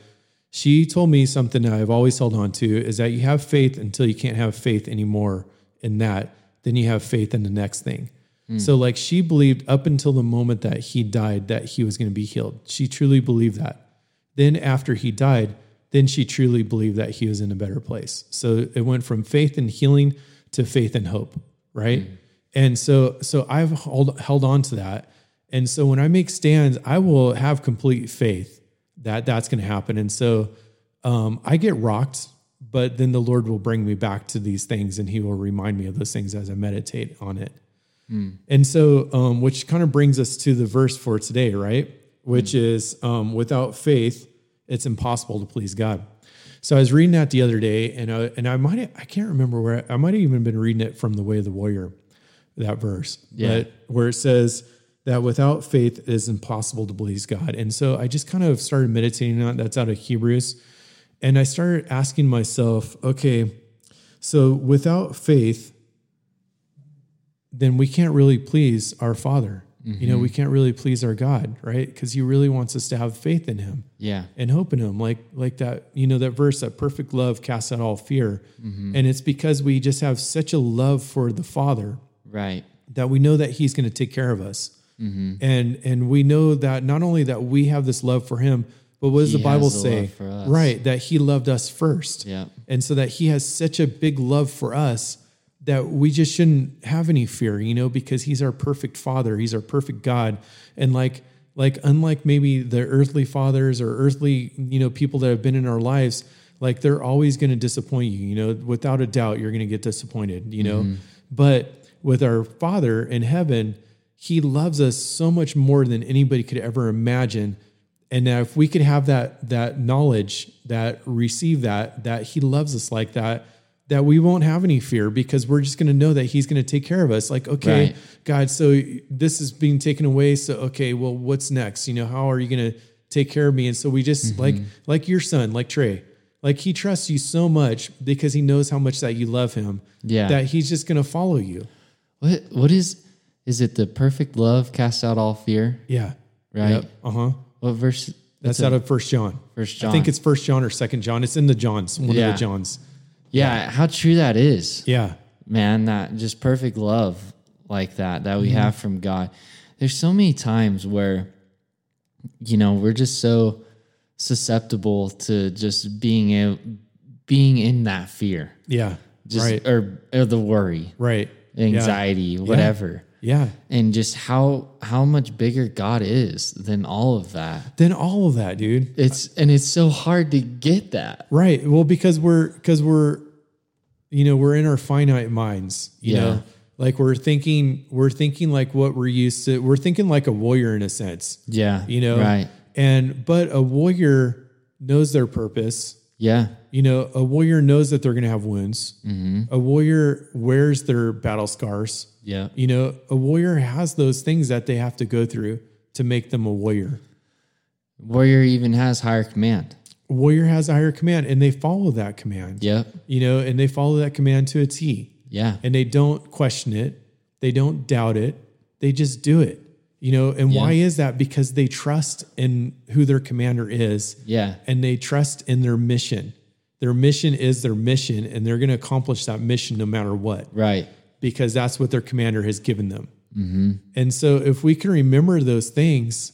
Speaker 2: she told me something that I've always held on to is that you have faith until you can't have faith anymore in that. Then you have faith in the next thing. Hmm. So like she believed up until the moment that he died that he was going to be healed. She truly believed that. Then after he died, then she truly believed that he was in a better place. So it went from faith and healing to faith and hope, right? And so so I've held held on to that. And so when I make stands, I will have complete faith that that's going to happen. And so um, I get rocked, but then the Lord will bring me back to these things and he will remind me of those things as I meditate on it. And so, um, which kind of brings us to the verse for today, right? Which is um, without faith, it's impossible to please God. So I was reading that the other day, and I, and I might I can't remember where I might have even been reading it from the Way of the Warrior, that verse,
Speaker 1: Yeah.
Speaker 2: but where it says that without faith it is impossible to please God. And so I just kind of started meditating on. That's out of Hebrews, and I started asking myself, okay, so without faith, then we can't really please our Father. You know, we mm-hmm. can't really please our God, right? Because He really wants us to have faith in Him
Speaker 1: Yeah.
Speaker 2: and hope in Him, like like that. You know, that verse, that perfect love casts out all fear, mm-hmm. and it's because we just have such a love for the Father
Speaker 1: Right.
Speaker 2: that we know that He's going to take care of us, mm-hmm. and and we know that not only that we have this love for Him, but what does
Speaker 1: He
Speaker 2: the Bible say?
Speaker 1: love for us.
Speaker 2: Right, that He loved us first,
Speaker 1: Yeah.
Speaker 2: and so that He has such a big love for us that we just shouldn't have any fear, you know, because He's our perfect Father, He's our perfect God, and like like unlike maybe the earthly fathers or earthly you know people that have been in our lives like they're always going to disappoint you you know without a doubt you're going to get disappointed you know? Mm-hmm. But with our father in heaven he loves us so much more than anybody could ever imagine. And now if we could have that that knowledge that receive that that he loves us like that that we won't have any fear because we're just going to know that he's going to take care of us like okay
Speaker 1: Right.
Speaker 2: God, so this is being taken away. So okay, well, what's next? You know, how are you going to take care of me? And so we just like like your son, like Trey, like he trusts you so much because he knows how much that you love him.
Speaker 1: Yeah.
Speaker 2: that he's just going to follow you.
Speaker 1: What what is is it the perfect love casts out all fear?
Speaker 2: Yeah,
Speaker 1: Right.
Speaker 2: Uh huh.
Speaker 1: What verse?
Speaker 2: That's out of First John.
Speaker 1: First john
Speaker 2: I think it's First John or Second John. It's in the Johns, one
Speaker 1: Yeah.
Speaker 2: of the Johns.
Speaker 1: Yeah, how true that is.
Speaker 2: Yeah,
Speaker 1: Man, that just perfect love like that that we
Speaker 2: Mm-hmm.
Speaker 1: have from God. there's so many times where you know we're just so susceptible to just being a, being in that fear
Speaker 2: Yeah.
Speaker 1: just
Speaker 2: right.
Speaker 1: or, or the worry
Speaker 2: Right.
Speaker 1: anxiety whatever
Speaker 2: Yeah.
Speaker 1: And just how how much bigger god is than all of that
Speaker 2: Than all of that, dude.
Speaker 1: it's and it's so hard to get that
Speaker 2: Right. Well, because we're because we're you know, we're in our finite minds, you
Speaker 1: Yeah.
Speaker 2: know. Like we're thinking we're thinking like what we're used to. We're thinking like a warrior in a sense.
Speaker 1: yeah
Speaker 2: You know.
Speaker 1: right
Speaker 2: And but a warrior knows their purpose.
Speaker 1: yeah
Speaker 2: You know, a warrior knows that they're going to have wounds.
Speaker 1: Mm-hmm.
Speaker 2: A warrior wears their battle scars.
Speaker 1: Yeah
Speaker 2: You know, a warrior has those things that they have to go through to make them a warrior.
Speaker 1: warrior even has higher command
Speaker 2: warrior has a higher command and they follow that command.
Speaker 1: Yeah.
Speaker 2: You know, and they follow that command to a T.
Speaker 1: yeah
Speaker 2: And they don't question it. They don't doubt it. They just do it. You know, and
Speaker 1: Yeah.
Speaker 2: why is that? Because they trust in who their commander is
Speaker 1: yeah
Speaker 2: and they trust in their mission. Their mission is their mission, and they're going to accomplish that mission no matter what,
Speaker 1: right
Speaker 2: because that's what their commander has given them. Mm-hmm. And so, if we can remember those things,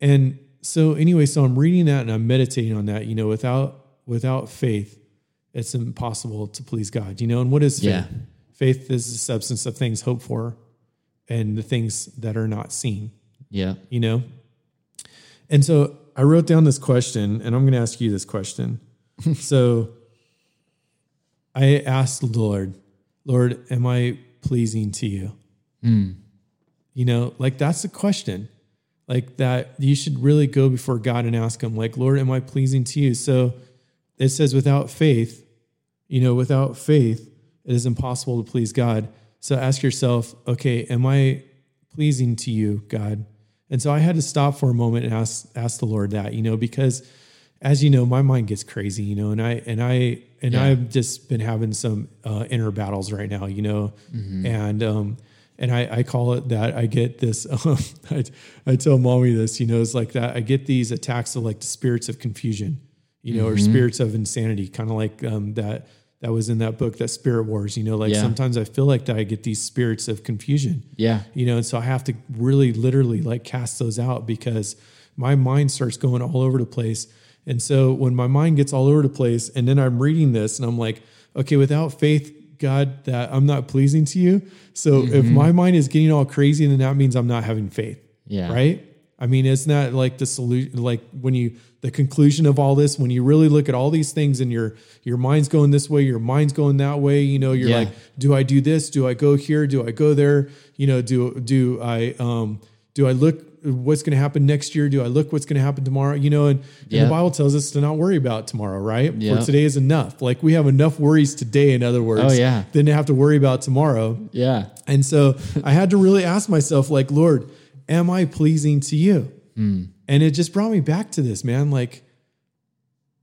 Speaker 2: and so anyway, so I'm reading that and I'm meditating on that. You know, without without faith, it's impossible to please God. You know, and what is faith?
Speaker 1: Yeah.
Speaker 2: Faith is the substance of things hoped for, and the things that are not seen
Speaker 1: yeah
Speaker 2: you know? And so I wrote down this question, and I'm going to ask you this question. [laughs] so I asked the Lord, Lord, am I pleasing to you? Hmm. You know, like that's the question. Like that you should really go before God and ask him, like, Lord, am I pleasing to you? So it says, without faith, you know, without faith, it is impossible to please God. So ask yourself, okay, am I pleasing to you, God? And so I had to stop for a moment and ask ask the Lord that, you know, because as you know, my mind gets crazy, you know, and I and I and
Speaker 1: Yeah.
Speaker 2: I've just been having some uh, inner battles right now, you know, and um and I, I call it that I get this. [laughs] Um, I, I tell mommy this, you know, it's like that. I get these attacks of like the spirits of confusion, you know, or spirits of insanity, kind of like um, that. That was in that book, that Spirit Wars. You know, like
Speaker 1: Yeah.
Speaker 2: sometimes I feel like that I get these spirits of confusion
Speaker 1: yeah
Speaker 2: you know, and so I have to really literally like cast those out because my mind starts going all over the place. And so when my mind gets all over the place, and then I'm reading this and I'm like, okay, without faith, God, that I'm not pleasing to you. So if my mind is getting all crazy, then that means I'm not having faith.
Speaker 1: Yeah.
Speaker 2: Right. I mean, isn't that like the solution? Like when you, the conclusion of all this, when you really look at all these things and your, your mind's going this way, your mind's going that way, you know, you're
Speaker 1: Yeah.
Speaker 2: like, do I do this? Do I go here? Do I go there? You know, do, do I, um, do I look what's going to happen next year? Do I look what's going to happen tomorrow? You know, and, the Bible tells us to not worry about tomorrow, right?
Speaker 1: Yeah.
Speaker 2: For today is enough. Like we have enough worries today, in other words,
Speaker 1: Oh, yeah.
Speaker 2: than to have to worry about tomorrow.
Speaker 1: yeah
Speaker 2: And so I had to really ask myself, like, Lord, am I pleasing to you? Hmm. And it just brought me back to this, man. Like,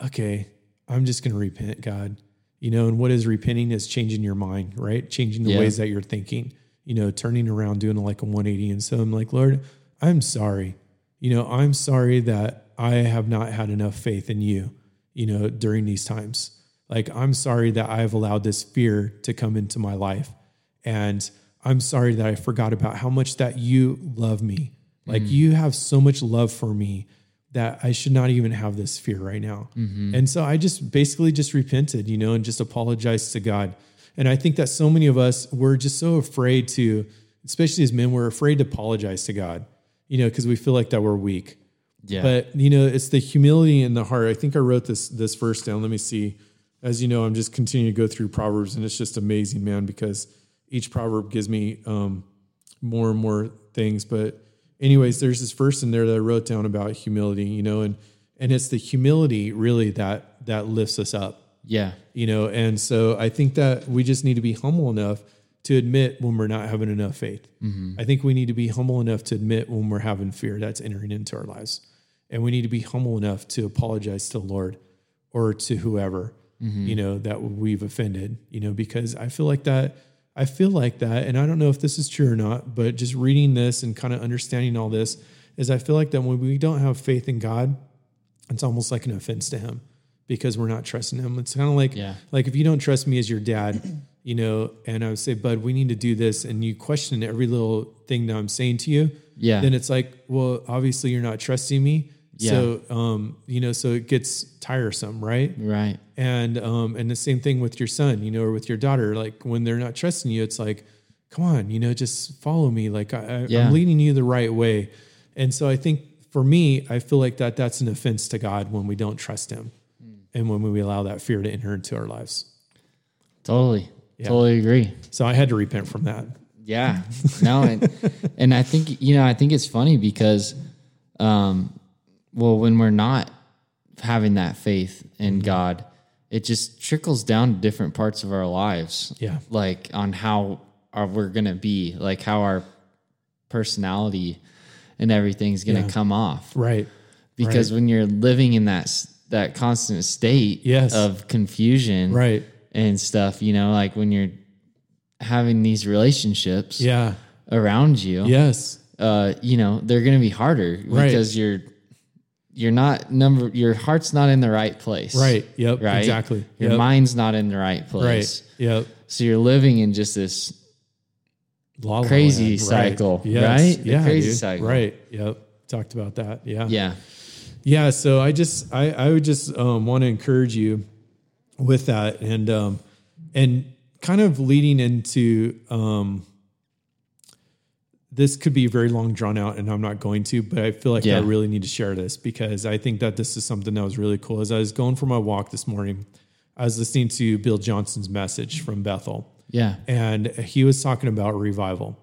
Speaker 2: okay, I'm just going to repent, God. You know, and what is repenting is changing your mind, right? Changing the
Speaker 1: Yeah.
Speaker 2: ways that you're thinking, you know, turning around, doing like a 180. And so I'm like, Lord, I'm sorry. You know, I'm sorry that I have not had enough faith in you, you know, during these times. Like, I'm sorry that I've allowed this fear to come into my life. And I'm sorry that I forgot about how much that you love me. Like, mm-hmm. you have so much love for me that I should not even have this fear right now. Mm-hmm. And so I just basically just repented, you know, and just apologized to God. And I think that so many of us, we're just so afraid to, especially as men, we're afraid to apologize to God, you know, because we feel like that we're weak.
Speaker 1: yeah
Speaker 2: But you know, it's the humility in the heart. I think I wrote this this verse down. Let me see. As you know, I'm just continuing to go through Proverbs, and it's just amazing, man, because each proverb gives me um, more and more things. But anyways, there's this verse in there that I wrote down about humility, you know, and and it's the humility really that that lifts us up
Speaker 1: yeah
Speaker 2: you know and so i think that we just need to be humble enough to admit when we're not having enough faith. Mm-hmm. I think we need to be humble enough to admit when we're having fear that's entering into our lives. And we need to be humble enough to apologize to the lord or to whoever mm-hmm. you know that we've offended you know because i feel like that i feel like that. And i don't know if this is true or not but just reading this and kind of understanding all this is i feel like that when we don't have faith in god it's almost like an offense to him because we're not trusting him. It's kind of like
Speaker 1: Yeah.
Speaker 2: like if you don't trust me as your dad you know, and I would say, Bud, we need to do this, and you question every little thing that I'm saying to you,
Speaker 1: Yeah.
Speaker 2: then it's like, well, obviously you're not trusting me.
Speaker 1: Yeah.
Speaker 2: So, um, you know, so it gets tiresome, right?
Speaker 1: Right.
Speaker 2: And um, and the same thing with your son, you know, or with your daughter. Like when they're not trusting you, it's like, come on, you know, just follow me. Like I,
Speaker 1: Yeah.
Speaker 2: I'm leading you the right way. And so I think for me, I feel like that that's an offense to God when we don't trust Him, and when we allow that fear to enter into our lives.
Speaker 1: Totally. Totally agree.
Speaker 2: So I had to repent from that.
Speaker 1: Yeah. No, and, [laughs] and I think you know, I think it's funny because um well when we're not having that faith in God, it just trickles down to different parts of our lives.
Speaker 2: Yeah.
Speaker 1: Like on how are we're gonna be, like how our personality and everything's gonna
Speaker 2: Yeah.
Speaker 1: come off.
Speaker 2: Right.
Speaker 1: Because when you're living in that that constant state
Speaker 2: Yes.
Speaker 1: of confusion
Speaker 2: Right.
Speaker 1: And stuff, you know, like when you're having these relationships
Speaker 2: Yeah.
Speaker 1: around you,
Speaker 2: Yes.
Speaker 1: uh, you know, they're going to be harder
Speaker 2: Right.
Speaker 1: because you're you're not number your heart's not in the right place.
Speaker 2: Right. Yep.
Speaker 1: Right.
Speaker 2: Exactly.
Speaker 1: Your
Speaker 2: Yep.
Speaker 1: mind's not in the right place.
Speaker 2: Right. Yep.
Speaker 1: So you're living in just this
Speaker 2: La La
Speaker 1: Crazy
Speaker 2: Land.
Speaker 1: cycle,
Speaker 2: Yes.
Speaker 1: right?
Speaker 2: Yeah.
Speaker 1: crazy
Speaker 2: dude.
Speaker 1: cycle.
Speaker 2: Right. Yep. Talked about that. Yeah.
Speaker 1: yeah.
Speaker 2: Yeah, so I just I, I would just um, want to encourage you with that and um, and kind of leading into um, this could be very long drawn out and I'm not going to, but I feel like
Speaker 1: Yeah.
Speaker 2: I really need to share this because I think that this is something that was really cool. As I was going for my walk this morning, I was listening to Bill Johnson's message from Bethel
Speaker 1: Yeah.
Speaker 2: and he was talking about revival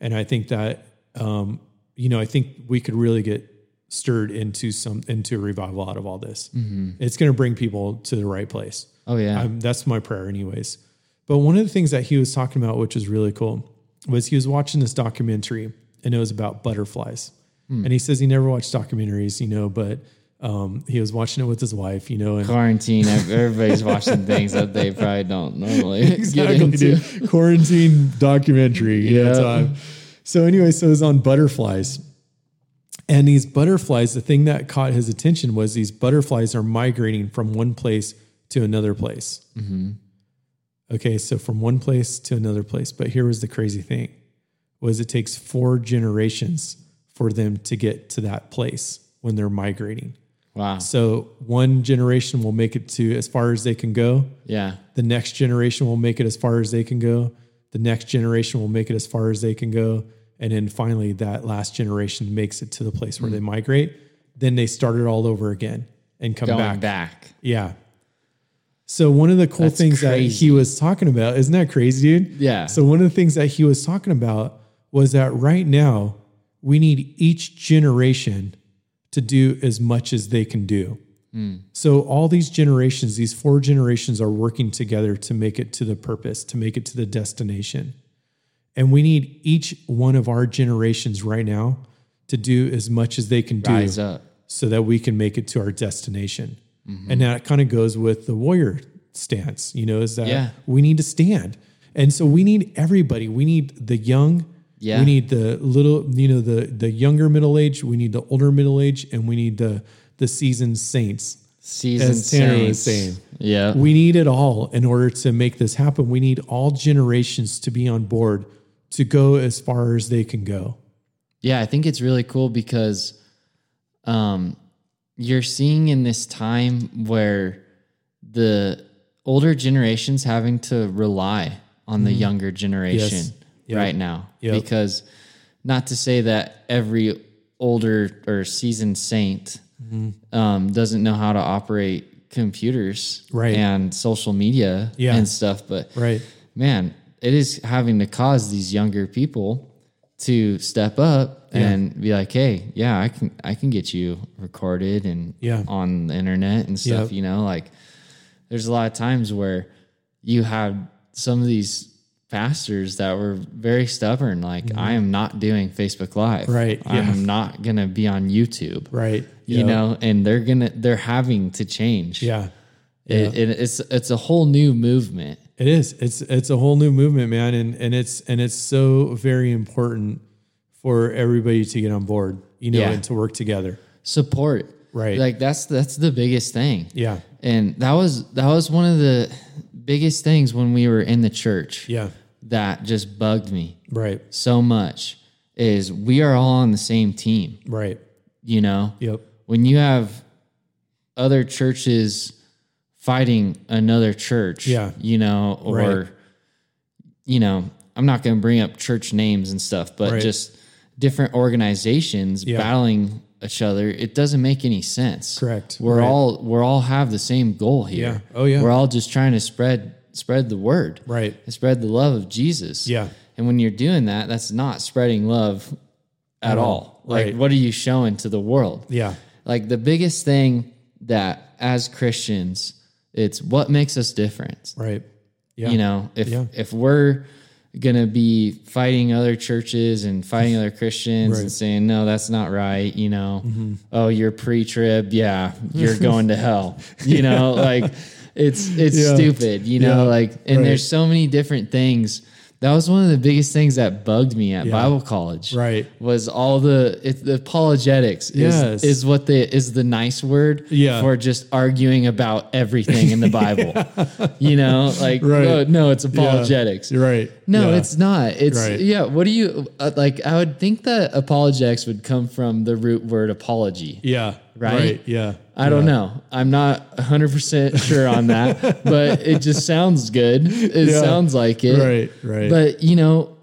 Speaker 2: and i think that um, you know i think we could really get stirred into some into a revival out of all this it's going to bring people to the right place
Speaker 1: Oh yeah.
Speaker 2: um, that's my prayer anyways but one of the things that he was talking about which was really cool was he was watching this documentary and it was about butterflies and he says he never watched documentaries you know but um, he was watching it with his wife you know and
Speaker 1: Quarantine. [laughs] Everybody's watching things that they probably don't normally get
Speaker 2: exactly,
Speaker 1: into.
Speaker 2: dude. Quarantine documentary. You know,
Speaker 1: Yeah.
Speaker 2: time. So anyway, so it was on butterflies. And these butterflies, the thing that caught his attention was these butterflies are migrating from one place to another place. Mm-hmm. Okay, so from one place to another place. But here was the crazy thing was it takes four generations for them to get to that place when they're migrating.
Speaker 1: Wow.
Speaker 2: So one generation will make it to as far as they can go.
Speaker 1: Yeah.
Speaker 2: The next generation will make it as far as they can go. The next generation will make it as far as they can go. And then finally, that last generation makes it to the place where they mm. migrate. Then they start it all over again and come
Speaker 1: Going
Speaker 2: back.
Speaker 1: back.
Speaker 2: Yeah. So one of the cool
Speaker 1: That's
Speaker 2: things that he was talking about, isn't that crazy, dude?
Speaker 1: Yeah.
Speaker 2: So one of the things that he was talking about was that right now we need each generation to do as much as they can do. Mm. So all these generations, these four generations are working together to make it to the purpose, to make it to the destination. And we need each one of our generations right now to do as much as they can do
Speaker 1: up.
Speaker 2: so that we can make it to our destination. Mm-hmm. And that kind of goes with the warrior stance, you know, is that
Speaker 1: Yeah.
Speaker 2: we need to stand. And so we need everybody. We need the young,
Speaker 1: Yeah.
Speaker 2: we need the little, you know, the the younger middle age, we need the older middle age, and we need the the seasoned saints.
Speaker 1: Season
Speaker 2: As Tanner was
Speaker 1: saints.
Speaker 2: saying.
Speaker 1: Yeah.
Speaker 2: We need it all in order to make this happen. We need all generations to be on board to go as far as they can go.
Speaker 1: Yeah, I think it's really cool because um, you're seeing in this time where the older generations having to rely on the younger generation.
Speaker 2: Yes. Yep.
Speaker 1: right now.
Speaker 2: Yep.
Speaker 1: Because not to say that every older or seasoned saint
Speaker 2: Mm-hmm.
Speaker 1: um, doesn't know how to operate computers
Speaker 2: Right.
Speaker 1: and social media
Speaker 2: Yeah.
Speaker 1: and stuff, but
Speaker 2: Right.
Speaker 1: man, it is having to cause these younger people to step up and be like, "Hey, yeah, I can I can get you recorded and
Speaker 2: Yeah.
Speaker 1: on the internet and stuff."
Speaker 2: Yep.
Speaker 1: You know, like there's a lot of times where you have some of these pastors that were very stubborn like I am not doing Facebook live.
Speaker 2: Mm-hmm. Right, yeah.
Speaker 1: I'm not going to be on YouTube.
Speaker 2: Right.
Speaker 1: You
Speaker 2: Yep.
Speaker 1: know, and they're to they're having to change.
Speaker 2: Yeah.
Speaker 1: It, it, it's it's a whole new movement.
Speaker 2: It is. It's it's a whole new movement, man, and and it's and it's so very important for everybody to get on board, you know,
Speaker 1: Yeah.
Speaker 2: and to work together.
Speaker 1: support
Speaker 2: Right.
Speaker 1: like that's that's the biggest thing
Speaker 2: Yeah.
Speaker 1: and that was that was one of the biggest things when we were in the church
Speaker 2: Yeah.
Speaker 1: that just bugged me
Speaker 2: Right.
Speaker 1: so much is we are all on the same team.
Speaker 2: Right.
Speaker 1: You know,
Speaker 2: Yep.
Speaker 1: when you have other churches fighting another church,
Speaker 2: Yeah.
Speaker 1: you know, or
Speaker 2: Right.
Speaker 1: you know, I'm not going to bring up church names and stuff, but
Speaker 2: Right.
Speaker 1: just different organizations
Speaker 2: Yeah.
Speaker 1: battling each other, it doesn't make any sense.
Speaker 2: Correct.
Speaker 1: We're
Speaker 2: Right.
Speaker 1: all we're all have the same goal here.
Speaker 2: Yeah. Oh, yeah.
Speaker 1: We're all just trying to spread spread the word.
Speaker 2: Right.
Speaker 1: And spread the love of Jesus.
Speaker 2: Yeah.
Speaker 1: And when you're doing that, that's not spreading love at, all. Like
Speaker 2: Right.
Speaker 1: what are you showing to the world?
Speaker 2: Yeah.
Speaker 1: Like the biggest thing that as Christians, it's what makes us different.
Speaker 2: Right. Yeah.
Speaker 1: You know, if
Speaker 2: Yeah.
Speaker 1: if we're gonna be fighting other churches and fighting other Christians
Speaker 2: Right.
Speaker 1: and saying, No, that's not right, you know, mm-hmm. oh, you're pre trib, yeah, you're going to hell. [laughs] You know, like it's it's
Speaker 2: Yeah.
Speaker 1: stupid, you know, like and
Speaker 2: Right.
Speaker 1: there's so many different things. That was one of the biggest things that bugged me at Bible college.
Speaker 2: Right.
Speaker 1: Was all the the apologetics is,
Speaker 2: Yes.
Speaker 1: is what the is the nice word
Speaker 2: Yeah.
Speaker 1: for just arguing about everything in the Bible. [laughs] You know, like
Speaker 2: Right.
Speaker 1: oh, no, it's apologetics.
Speaker 2: You're right.
Speaker 1: No,
Speaker 2: Yeah.
Speaker 1: it's not. It's
Speaker 2: Right.
Speaker 1: yeah. What do you uh, like? I would think that apologetics would come from the root word apology.
Speaker 2: Yeah.
Speaker 1: Right?
Speaker 2: Yeah.
Speaker 1: I don't know. I'm not 100 percent sure on that, [laughs] but it just sounds good. It
Speaker 2: Yeah.
Speaker 1: sounds like it.
Speaker 2: Right, right.
Speaker 1: But you know,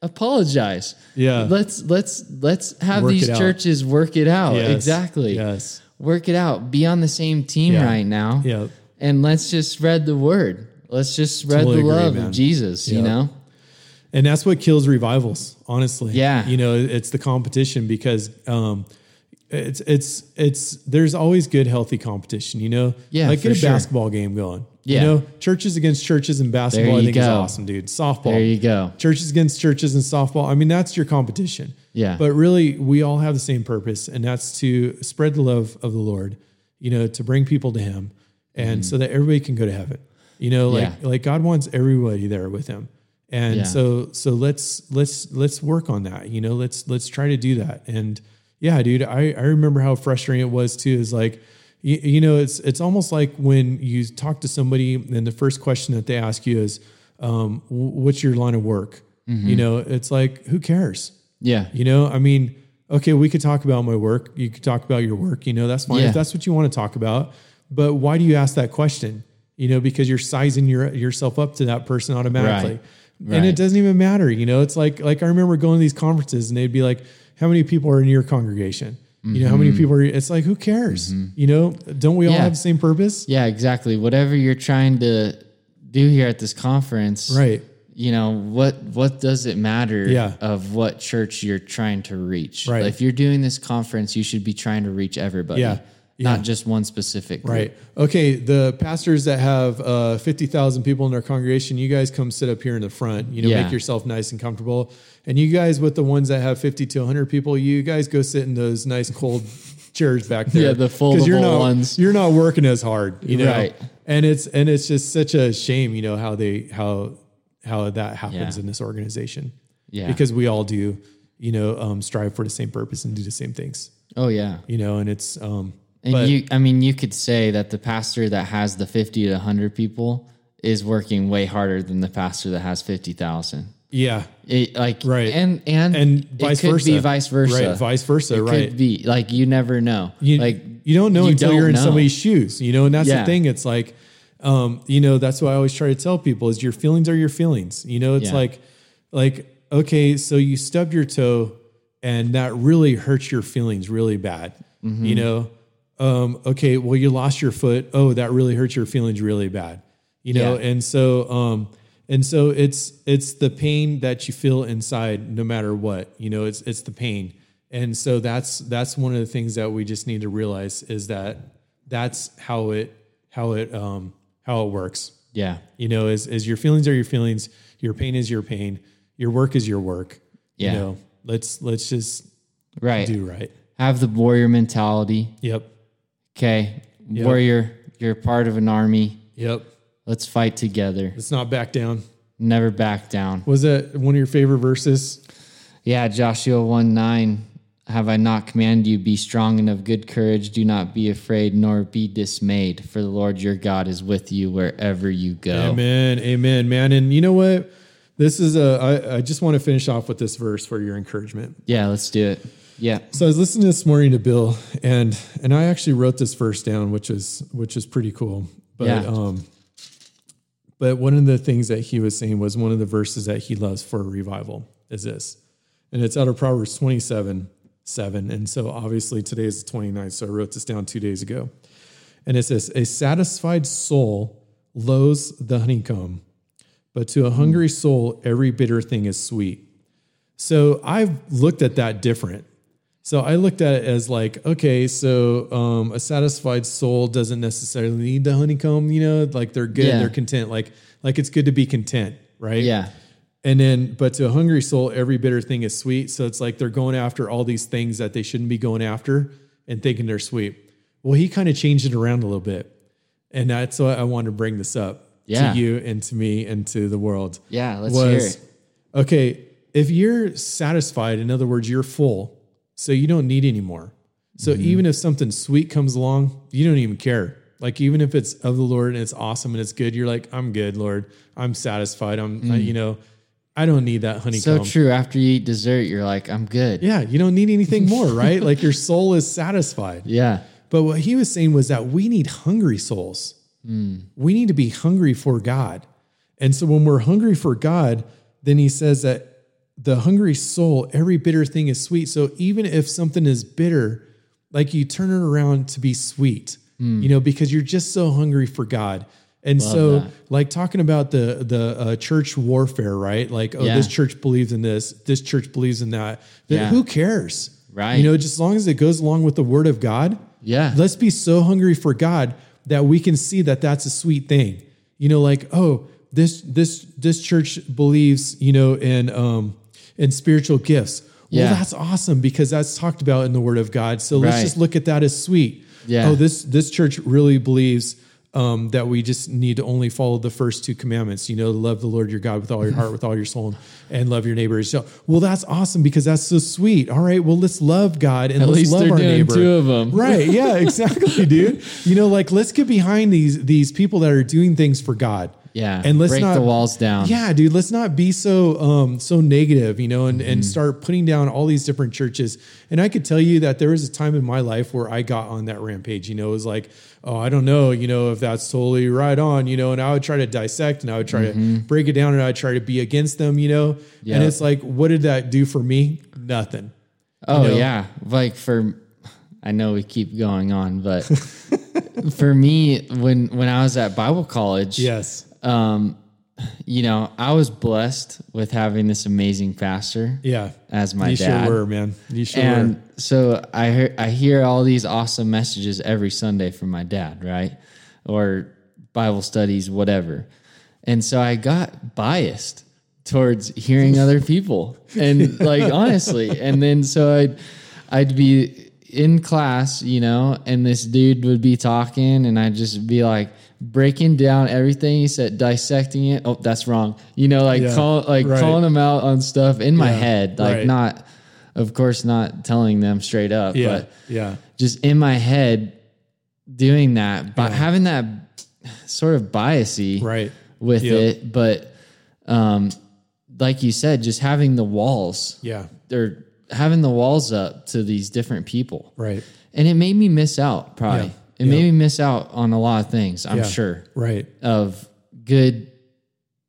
Speaker 1: apologize.
Speaker 2: Yeah.
Speaker 1: Let's let's let's have
Speaker 2: Work
Speaker 1: these
Speaker 2: it out.
Speaker 1: churches work it out.
Speaker 2: Yes.
Speaker 1: Exactly.
Speaker 2: Yes.
Speaker 1: Work it out. Be on the same team
Speaker 2: Yeah.
Speaker 1: right now.
Speaker 2: Yeah.
Speaker 1: And let's just spread the word. Let's just spread
Speaker 2: Totally
Speaker 1: the
Speaker 2: agree,
Speaker 1: love
Speaker 2: man.
Speaker 1: of Jesus, you know?
Speaker 2: And that's what kills revivals, honestly.
Speaker 1: Yeah.
Speaker 2: You know, it's the competition because um it's it's it's there's always good healthy competition, you know?
Speaker 1: Yeah,
Speaker 2: Like get a
Speaker 1: sure.
Speaker 2: basketball game going.
Speaker 1: Yeah.
Speaker 2: You know, churches against churches in basketball, I
Speaker 1: you
Speaker 2: think is
Speaker 1: go.
Speaker 2: awesome, dude. Softball.
Speaker 1: There you go.
Speaker 2: Churches against churches in softball. I mean, that's your competition.
Speaker 1: Yeah.
Speaker 2: But really, we all have the same purpose, and that's to spread the love of the Lord, you know, to bring people to Him, and mm-hmm. so that everybody can go to heaven. You know, like.
Speaker 1: Yeah.
Speaker 2: like God wants everybody there with Him, and
Speaker 1: Yeah.
Speaker 2: so so let's let's let's work on that. You know, let's let's try to do that. And yeah, dude, I I remember how frustrating it was too. Is like. You, you know, it's it's almost like when you talk to somebody, and the first question that they ask you is, um, "What's your line of work?"
Speaker 1: Mm-hmm.
Speaker 2: You know, it's like, who cares?
Speaker 1: Yeah.
Speaker 2: You know, I mean, okay, we could talk about my work. You could talk about your work. You know, that's fine
Speaker 1: Yeah.
Speaker 2: if that's what you want to talk about. But why do you ask that question? You know, because you're sizing your yourself up to that person automatically,
Speaker 1: Right.
Speaker 2: and
Speaker 1: Right.
Speaker 2: it doesn't even matter. You know, it's like like I remember going to these conferences, and they'd be like, "How many people are in your congregation?" You know, how many people are? It's like, who cares? You know, don't we all
Speaker 1: Mm-hmm.
Speaker 2: Have the same purpose?
Speaker 1: Yeah, exactly. Whatever you're trying to do here at this conference,
Speaker 2: Right.
Speaker 1: You know what? What does it matter?
Speaker 2: Yeah.
Speaker 1: Of what church you're trying to reach?
Speaker 2: Right.
Speaker 1: If you're doing this conference, you should be trying to reach everybody.
Speaker 2: Yeah.
Speaker 1: Not just one specific. Group.
Speaker 2: Right. Okay. The pastors that have uh, 50,000 people in their congregation, you guys come sit up here in the front, you know,
Speaker 1: Yeah.
Speaker 2: make yourself nice and comfortable. And you guys with the ones that have 50 to 100 people, you guys go sit in those nice cold [laughs] chairs back there.
Speaker 1: Yeah, the
Speaker 2: 'Cause you're not,
Speaker 1: ones.
Speaker 2: You're not working as hard, you know?
Speaker 1: Right.
Speaker 2: And it's, and it's just such a shame, you know, how they, how, how that happens
Speaker 1: Yeah.
Speaker 2: in this organization.
Speaker 1: Yeah.
Speaker 2: Because we all do, you know, um, strive for the same purpose and do the same things,
Speaker 1: Oh yeah.
Speaker 2: you know, and it's, um,
Speaker 1: And
Speaker 2: but-
Speaker 1: you, I mean, you could say that the pastor that has the 50 to 100 people is working way harder than the pastor that has 50,000.
Speaker 2: yeah.
Speaker 1: It, like,
Speaker 2: Right.
Speaker 1: And, and,
Speaker 2: and
Speaker 1: it
Speaker 2: vice
Speaker 1: could
Speaker 2: versa.
Speaker 1: be vice versa.
Speaker 2: Right, vice versa,
Speaker 1: It
Speaker 2: right.
Speaker 1: Could be like, you never know.
Speaker 2: You,
Speaker 1: like,
Speaker 2: you don't know
Speaker 1: you
Speaker 2: until
Speaker 1: don't
Speaker 2: you're in
Speaker 1: know.
Speaker 2: somebody's shoes, you know, and that's
Speaker 1: Yeah.
Speaker 2: the thing. It's like, um, you know, that's what I always try to tell people is your feelings are your feelings. You know, it's
Speaker 1: Yeah.
Speaker 2: like, like, okay, so you stub your toe and that really hurts your feelings really bad.
Speaker 1: Mm-hmm.
Speaker 2: You know, um, okay, well, you lost your foot. Oh, that really hurts your feelings really bad. You know,
Speaker 1: Yeah.
Speaker 2: and so, um, and so it's it's the pain that you feel inside, no matter what. You know, it's it's the pain, and so that's that's one of the things that we just need to realize is that that's how it how it um how it works.
Speaker 1: yeah.
Speaker 2: You know, is is your feelings are your feelings, your pain is your pain, your work is your work.
Speaker 1: Yeah.
Speaker 2: You know, let's let's just
Speaker 1: Right.
Speaker 2: do right.
Speaker 1: Have the warrior mentality.
Speaker 2: Yep.
Speaker 1: Okay. Warrior, you're part of an army.
Speaker 2: Yep.
Speaker 1: Let's fight together.
Speaker 2: Let's not back down.
Speaker 1: Never back down.
Speaker 2: Was that one of your favorite verses?
Speaker 1: Yeah, Joshua 1 9. have I not commanded you, be strong and of good courage, do not be afraid, nor be dismayed, for the Lord your God is with you wherever you go.
Speaker 2: Amen. Amen, man. And you know what? This is a, I, I just want to finish off with this verse for your encouragement.
Speaker 1: Yeah, let's do it. Yeah.
Speaker 2: So I was listening this morning to Bill and and I actually wrote this verse down, which is which is pretty cool. But
Speaker 1: Yeah.
Speaker 2: um but one of the things that he was saying was one of the verses that he loves for a revival is this. And it's out of Proverbs 27, 7. And so obviously today is the 29th. So I wrote this down two days ago. And it says, A satisfied soul loathes the honeycomb, but to a hungry soul, every bitter thing is sweet. So I've looked at that different. So I looked at it as like, okay, so um, a satisfied soul doesn't necessarily need the honeycomb, you know, like they're good,
Speaker 1: Yeah.
Speaker 2: they're content, like like it's good to be content, right?
Speaker 1: Yeah.
Speaker 2: And then, but to a hungry soul, every bitter thing is sweet. So it's like they're going after all these things that they shouldn't be going after and thinking they're sweet. Well, he kind of changed it around a little bit, and that's why I wanted to bring this up
Speaker 1: Yeah.
Speaker 2: to you and to me and to the world
Speaker 1: Yeah, let's hear it.
Speaker 2: okay, if you're satisfied, in other words, you're full, so you don't need any more. So
Speaker 1: Mm-hmm.
Speaker 2: even if something sweet comes along, you don't even care. Like even if it's of the Lord and it's awesome and it's good, you're like, I'm good, Lord. I'm satisfied. I'm, I- you know, I don't need that
Speaker 1: Mm. So
Speaker 2: honeycomb.
Speaker 1: true. After you eat dessert, you're like, I'm good.
Speaker 2: yeah, you don't need anything more, right? like your soul is satisfied. [laughs]
Speaker 1: Yeah.
Speaker 2: But what he was saying was that we need hungry souls. We need to be hungry for God. And so when we're hungry for God, then he says that the hungry soul, every bitter thing is sweet. So even if something is bitter, like you turn it around to be sweet, you know, because you're just so hungry for God. And so,
Speaker 1: that.
Speaker 2: like talking about the the uh, church warfare, right? Like, oh,
Speaker 1: Yeah.
Speaker 2: this church believes in this, this church believes in that. Then
Speaker 1: Yeah.
Speaker 2: who cares,
Speaker 1: Right.
Speaker 2: You know, just as long as it goes along with the Word of God,
Speaker 1: Yeah.
Speaker 2: Let's be so hungry for God that we can see that that's a sweet thing. You know, like oh, this this this church believes, you know, in um in spiritual gifts. Well,
Speaker 1: Yeah.
Speaker 2: that's awesome because that's talked about in the Word of God. So let's
Speaker 1: Right.
Speaker 2: just look at that as sweet.
Speaker 1: Yeah.
Speaker 2: Oh, this this church really believes um, that we just need to only follow the first two commandments. You know, love the Lord your God with all your heart, with all your soul, and, and love your neighbor. So, well, that's awesome because that's so sweet. All right, well, let's love God and
Speaker 1: At
Speaker 2: let's love our neighbor.
Speaker 1: two of 'em. [laughs]
Speaker 2: Right? Yeah, exactly, dude. You know, like let's get behind these these people that are doing things for God.
Speaker 1: Yeah.
Speaker 2: and let's
Speaker 1: break
Speaker 2: not
Speaker 1: the walls down.
Speaker 2: Yeah, dude. Let's not be so um so negative, you know, and
Speaker 1: Mm-hmm.
Speaker 2: and start putting down all these different churches. And I could tell you that there was a time in my life where I got on that rampage. You know, it was like, oh, I don't know, you know, if that's totally right on, you know, and I would try to dissect and I would try to break it down and I'd try to be against them, you know. And
Speaker 1: Mm-hmm.
Speaker 2: It's like, what did that do for me? Nothing.
Speaker 1: Oh
Speaker 2: know?
Speaker 1: yeah, like for I know we keep going on, but [laughs] for me, when when I was at Bible college,
Speaker 2: Yes.
Speaker 1: Um, you know, I was blessed with having this amazing pastor
Speaker 2: Yeah.
Speaker 1: as my
Speaker 2: you
Speaker 1: dad.
Speaker 2: sure were, man. You sure were.
Speaker 1: and so I hear I hear all these awesome messages every Sunday from my dad, right? Or Bible studies, whatever. And so I got biased towards hearing other people. And [laughs] like honestly, and then so I'd I'd be in class, you know, and this dude would be talking and I'd just be like breaking down everything he said, dissecting it. Oh, that's wrong. You know, like
Speaker 2: Yeah,
Speaker 1: call like
Speaker 2: right.
Speaker 1: calling them out on stuff in my
Speaker 2: Yeah,
Speaker 1: head, like
Speaker 2: right.
Speaker 1: not of course not telling them straight up,
Speaker 2: yeah.
Speaker 1: but
Speaker 2: yeah.
Speaker 1: just in my head doing that, but having that sort of biasy
Speaker 2: Right.
Speaker 1: with
Speaker 2: Yep.
Speaker 1: it. But um, like you said, just having the walls,
Speaker 2: Yeah.
Speaker 1: they're having the walls up to these different people.
Speaker 2: Right.
Speaker 1: And it made me miss out, probably. It made me miss out on a lot of things, I'm
Speaker 2: Yeah.
Speaker 1: sure,
Speaker 2: Right.
Speaker 1: of good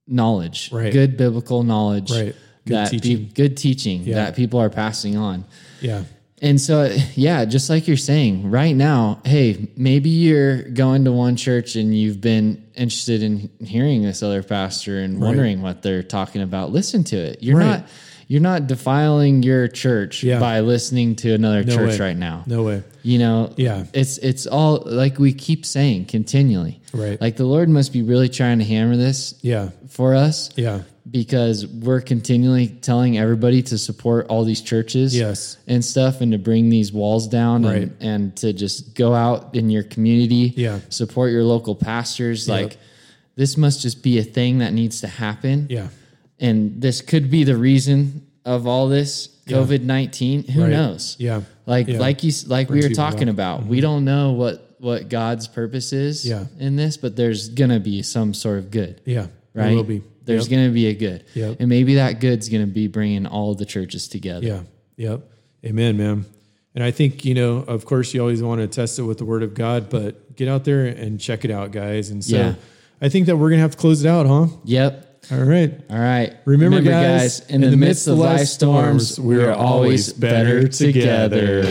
Speaker 1: knowledge,
Speaker 2: Right.
Speaker 1: good biblical knowledge,
Speaker 2: Right. Good
Speaker 1: that
Speaker 2: teaching.
Speaker 1: good teaching
Speaker 2: Yeah.
Speaker 1: that people are passing on.
Speaker 2: Yeah.
Speaker 1: And so, yeah, just like you're saying right now, hey, maybe you're going to one church and you've been interested in hearing this other pastor and wondering what they're talking about. Listen to it. You're
Speaker 2: Right.
Speaker 1: not you're not defiling your church
Speaker 2: Yeah.
Speaker 1: by listening to another
Speaker 2: No
Speaker 1: church
Speaker 2: way.
Speaker 1: right now.
Speaker 2: No way.
Speaker 1: You know,
Speaker 2: Yeah.
Speaker 1: it's it's all like we keep saying continually.
Speaker 2: Right.
Speaker 1: Like the Lord must be really trying to hammer this
Speaker 2: Yeah.
Speaker 1: for us
Speaker 2: Yeah.
Speaker 1: because we're continually telling everybody to support all these churches
Speaker 2: Yes.
Speaker 1: and stuff and to bring these walls down
Speaker 2: Right.
Speaker 1: and, and to just go out in your community
Speaker 2: Yeah.
Speaker 1: support your local pastors like this must just be a thing that needs to happen
Speaker 2: Yeah.
Speaker 1: And this could be the reason of all this COVID nineteen, who
Speaker 2: Right.
Speaker 1: knows?
Speaker 2: Yeah.
Speaker 1: Like
Speaker 2: Yeah.
Speaker 1: like you like we were talking
Speaker 2: up.
Speaker 1: about, we mm-hmm. don't know what what God's purpose is
Speaker 2: Yeah.
Speaker 1: in this, but there's gonna be some sort of good.
Speaker 2: Yeah.
Speaker 1: Right?
Speaker 2: There will be.
Speaker 1: There's
Speaker 2: Yep.
Speaker 1: gonna be a good,
Speaker 2: Yep.
Speaker 1: and maybe that good's gonna be bringing all the churches together.
Speaker 2: Yeah. Yep. Amen, man. And I think, you know, of course, you always want to test it with the word of God, but get out there and check it out, guys. And so
Speaker 1: Yeah.
Speaker 2: I think that we're going to have to close it out, huh?
Speaker 1: Yep.
Speaker 2: All right.
Speaker 1: All right.
Speaker 2: Remember, guys,
Speaker 1: in, the, midst of life storms, we're always better together.